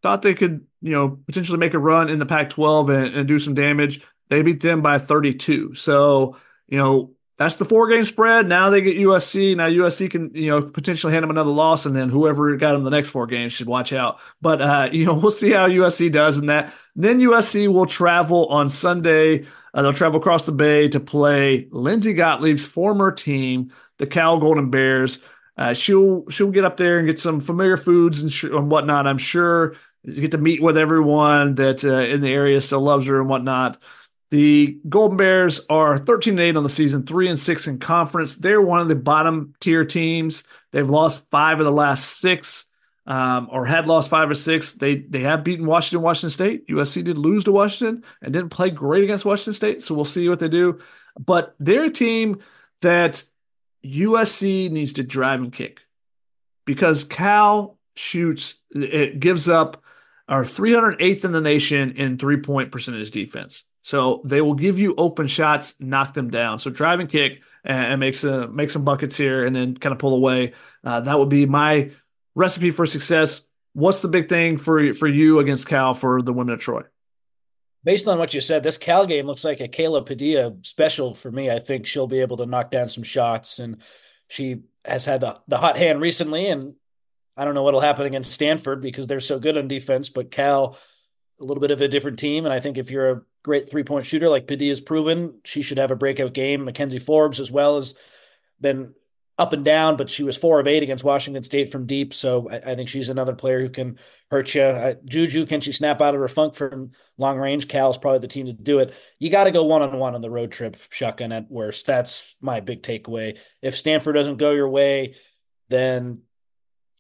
thought they could, you know, potentially make a run in the Pac 12 and, and, do some damage. They beat them by 32. So, you know, that's the four game spread. Now they get USC. Now USC can, you know, potentially hand them another loss, and then whoever got them the next four games should watch out. But, uh, you know, we'll see how USC does in that. Then USC will travel on Sunday. Uh, they'll travel across the bay to play Lindsay Gottlieb's former team, the Cal Golden Bears. Uh, she'll she'll get up there and get some familiar foods and, sh- and whatnot. I'm sure you get to meet with everyone that uh, in the area still loves her and whatnot. The Golden Bears are 13 and 8 on the season, 3 and 6 in conference. They're one of the bottom tier teams. They've lost five of the last six, um, or had lost five or six. They they have beaten Washington, Washington State. USC did lose to Washington and didn't play great against Washington State. So we'll see what they do. But they're a team that USC needs to drive and kick because Cal shoots, it gives up are 308th in the nation in three point percentage defense. So they will give you open shots, knock them down. So drive and kick and, make some make some buckets here, and then kind of pull away. Uh, that would be my recipe for success. What's the big thing for for you against Cal for the women of Troy? Based on what you said, this Cal game looks like a Kayla Padilla special for me. I think she'll be able to knock down some shots, and she has had the, the hot hand recently, and I don't know what'll happen against Stanford because they're so good on defense, but Cal, a little bit of a different team. And I think if you're a great three point shooter like Padilla's proven, she should have a breakout game. McKenzie Forbes as well has been up and down, but she was four of eight against Washington State from deep. So I, I think she's another player who can hurt you. Uh, Juju, can she snap out of her funk from long range? Cal's probably the team to do it. You got to go one on one on the road trip, shotgun at worst. That's my big takeaway. If Stanford doesn't go your way, then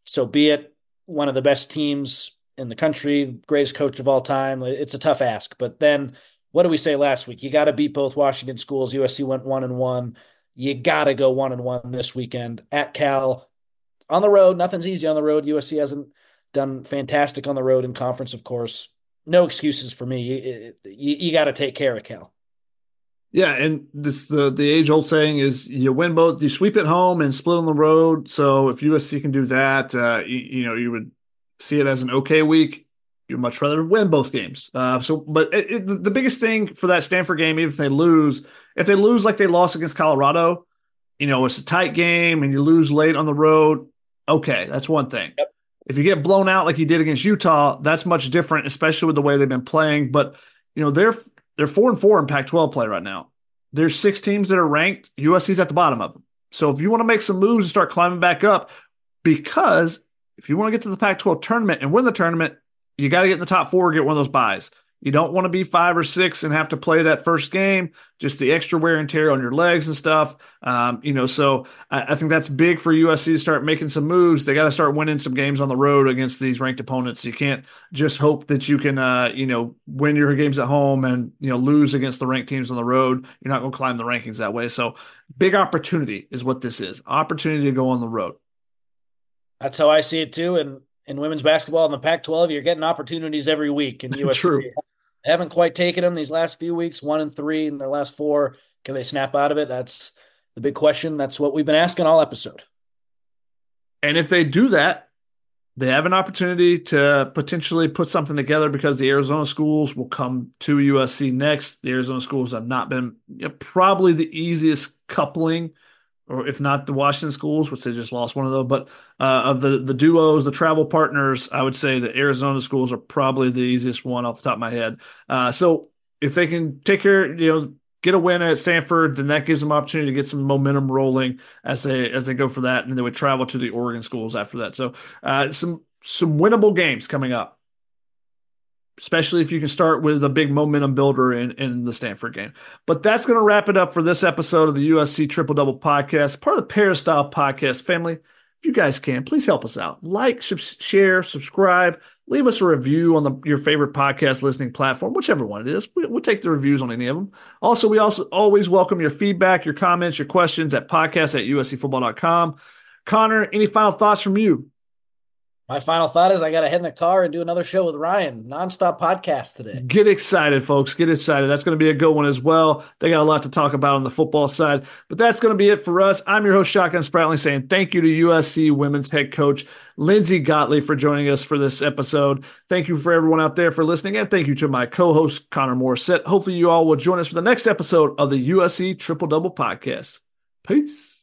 so be it. One of the best teams in the country, greatest coach of all time. It's a tough ask. But then what do we say last week? You got to beat both Washington schools. USC went one and one. You got to go one and one this weekend at Cal on the road. Nothing's easy on the road. USC hasn't done fantastic on the road in conference, of course. No excuses for me. You, you, you got to take care of Cal. Yeah, and this the the age old saying is you win both, you sweep at home and split on the road. So if USC can do that, uh, you, you, know you would see it as an okay week. You'd much rather win both games. Uh, so, but it, it, the biggest thing for that Stanford game, even if they lose, if they lose like they lost against Colorado, you know, it's a tight game and you lose late on the road, okay, that's one thing. Yep. If you get blown out like you did against Utah, that's much different, especially with the way they've been playing. But you know, they're they're four and four in Pac-12 play right now. There's six teams that are ranked. USC's at the bottom of them. So if you want to make some moves and start climbing back up, because if you want to get to the Pac-12 tournament and win the tournament, you got to get in the top four, get one of those buys. You don't want to be five or six and have to play that first game, just the extra wear and tear on your legs and stuff. Um, you know, so I, I, think that's big for USC to start making some moves. They got to start winning some games on the road against these ranked opponents. You can't just hope that you can, uh, you know, win your games at home and, you know, lose against the ranked teams on the road. You're not going to climb the rankings that way. So big opportunity is what this is opportunity to go on the road. That's how I see it too. And in women's basketball in the Pac-12, you're getting opportunities every week. in USC True. haven't quite taken them these last few weeks, one and three in their last four. Can they snap out of it? That's the big question. That's what we've been asking all episode. And if they do that, they have an opportunity to potentially put something together because the Arizona schools will come to USC next. The Arizona schools have not been you know, probably the easiest coupling or if not the Washington schools, which they just lost one of those, but uh, of the the duos, the travel partners, I would say the Arizona schools are probably the easiest one off the top of my head. Uh, so if they can take care, you know, get a win at Stanford, then that gives them opportunity to get some momentum rolling as they as they go for that, and they would travel to the Oregon schools after that. So uh, some some winnable games coming up especially if you can start with a big momentum builder in, in the Stanford game. But that's going to wrap it up for this episode of the USC Triple Double Podcast, part of the Peristyle Podcast family. If you guys can, please help us out. Like, share, subscribe, leave us a review on the, your favorite podcast listening platform, whichever one it is. We, will take the reviews on any of them. Also, we also always welcome your feedback, your comments, your questions at podcast at uscfootball.com. Connor, any final thoughts from you? My final thought is I got to head in the car and do another show with Ryan, nonstop podcast today. Get excited, folks. Get excited. That's going to be a good one as well. They got a lot to talk about on the football side. But that's going to be it for us. I'm your host, Shotgun Spratling, saying thank you to USC women's head coach Lindsay Gottlieb for joining us for this episode. Thank you for everyone out there for listening. And thank you to my co host, Connor Morrissette. Hopefully, you all will join us for the next episode of the USC Triple Double Podcast. Peace.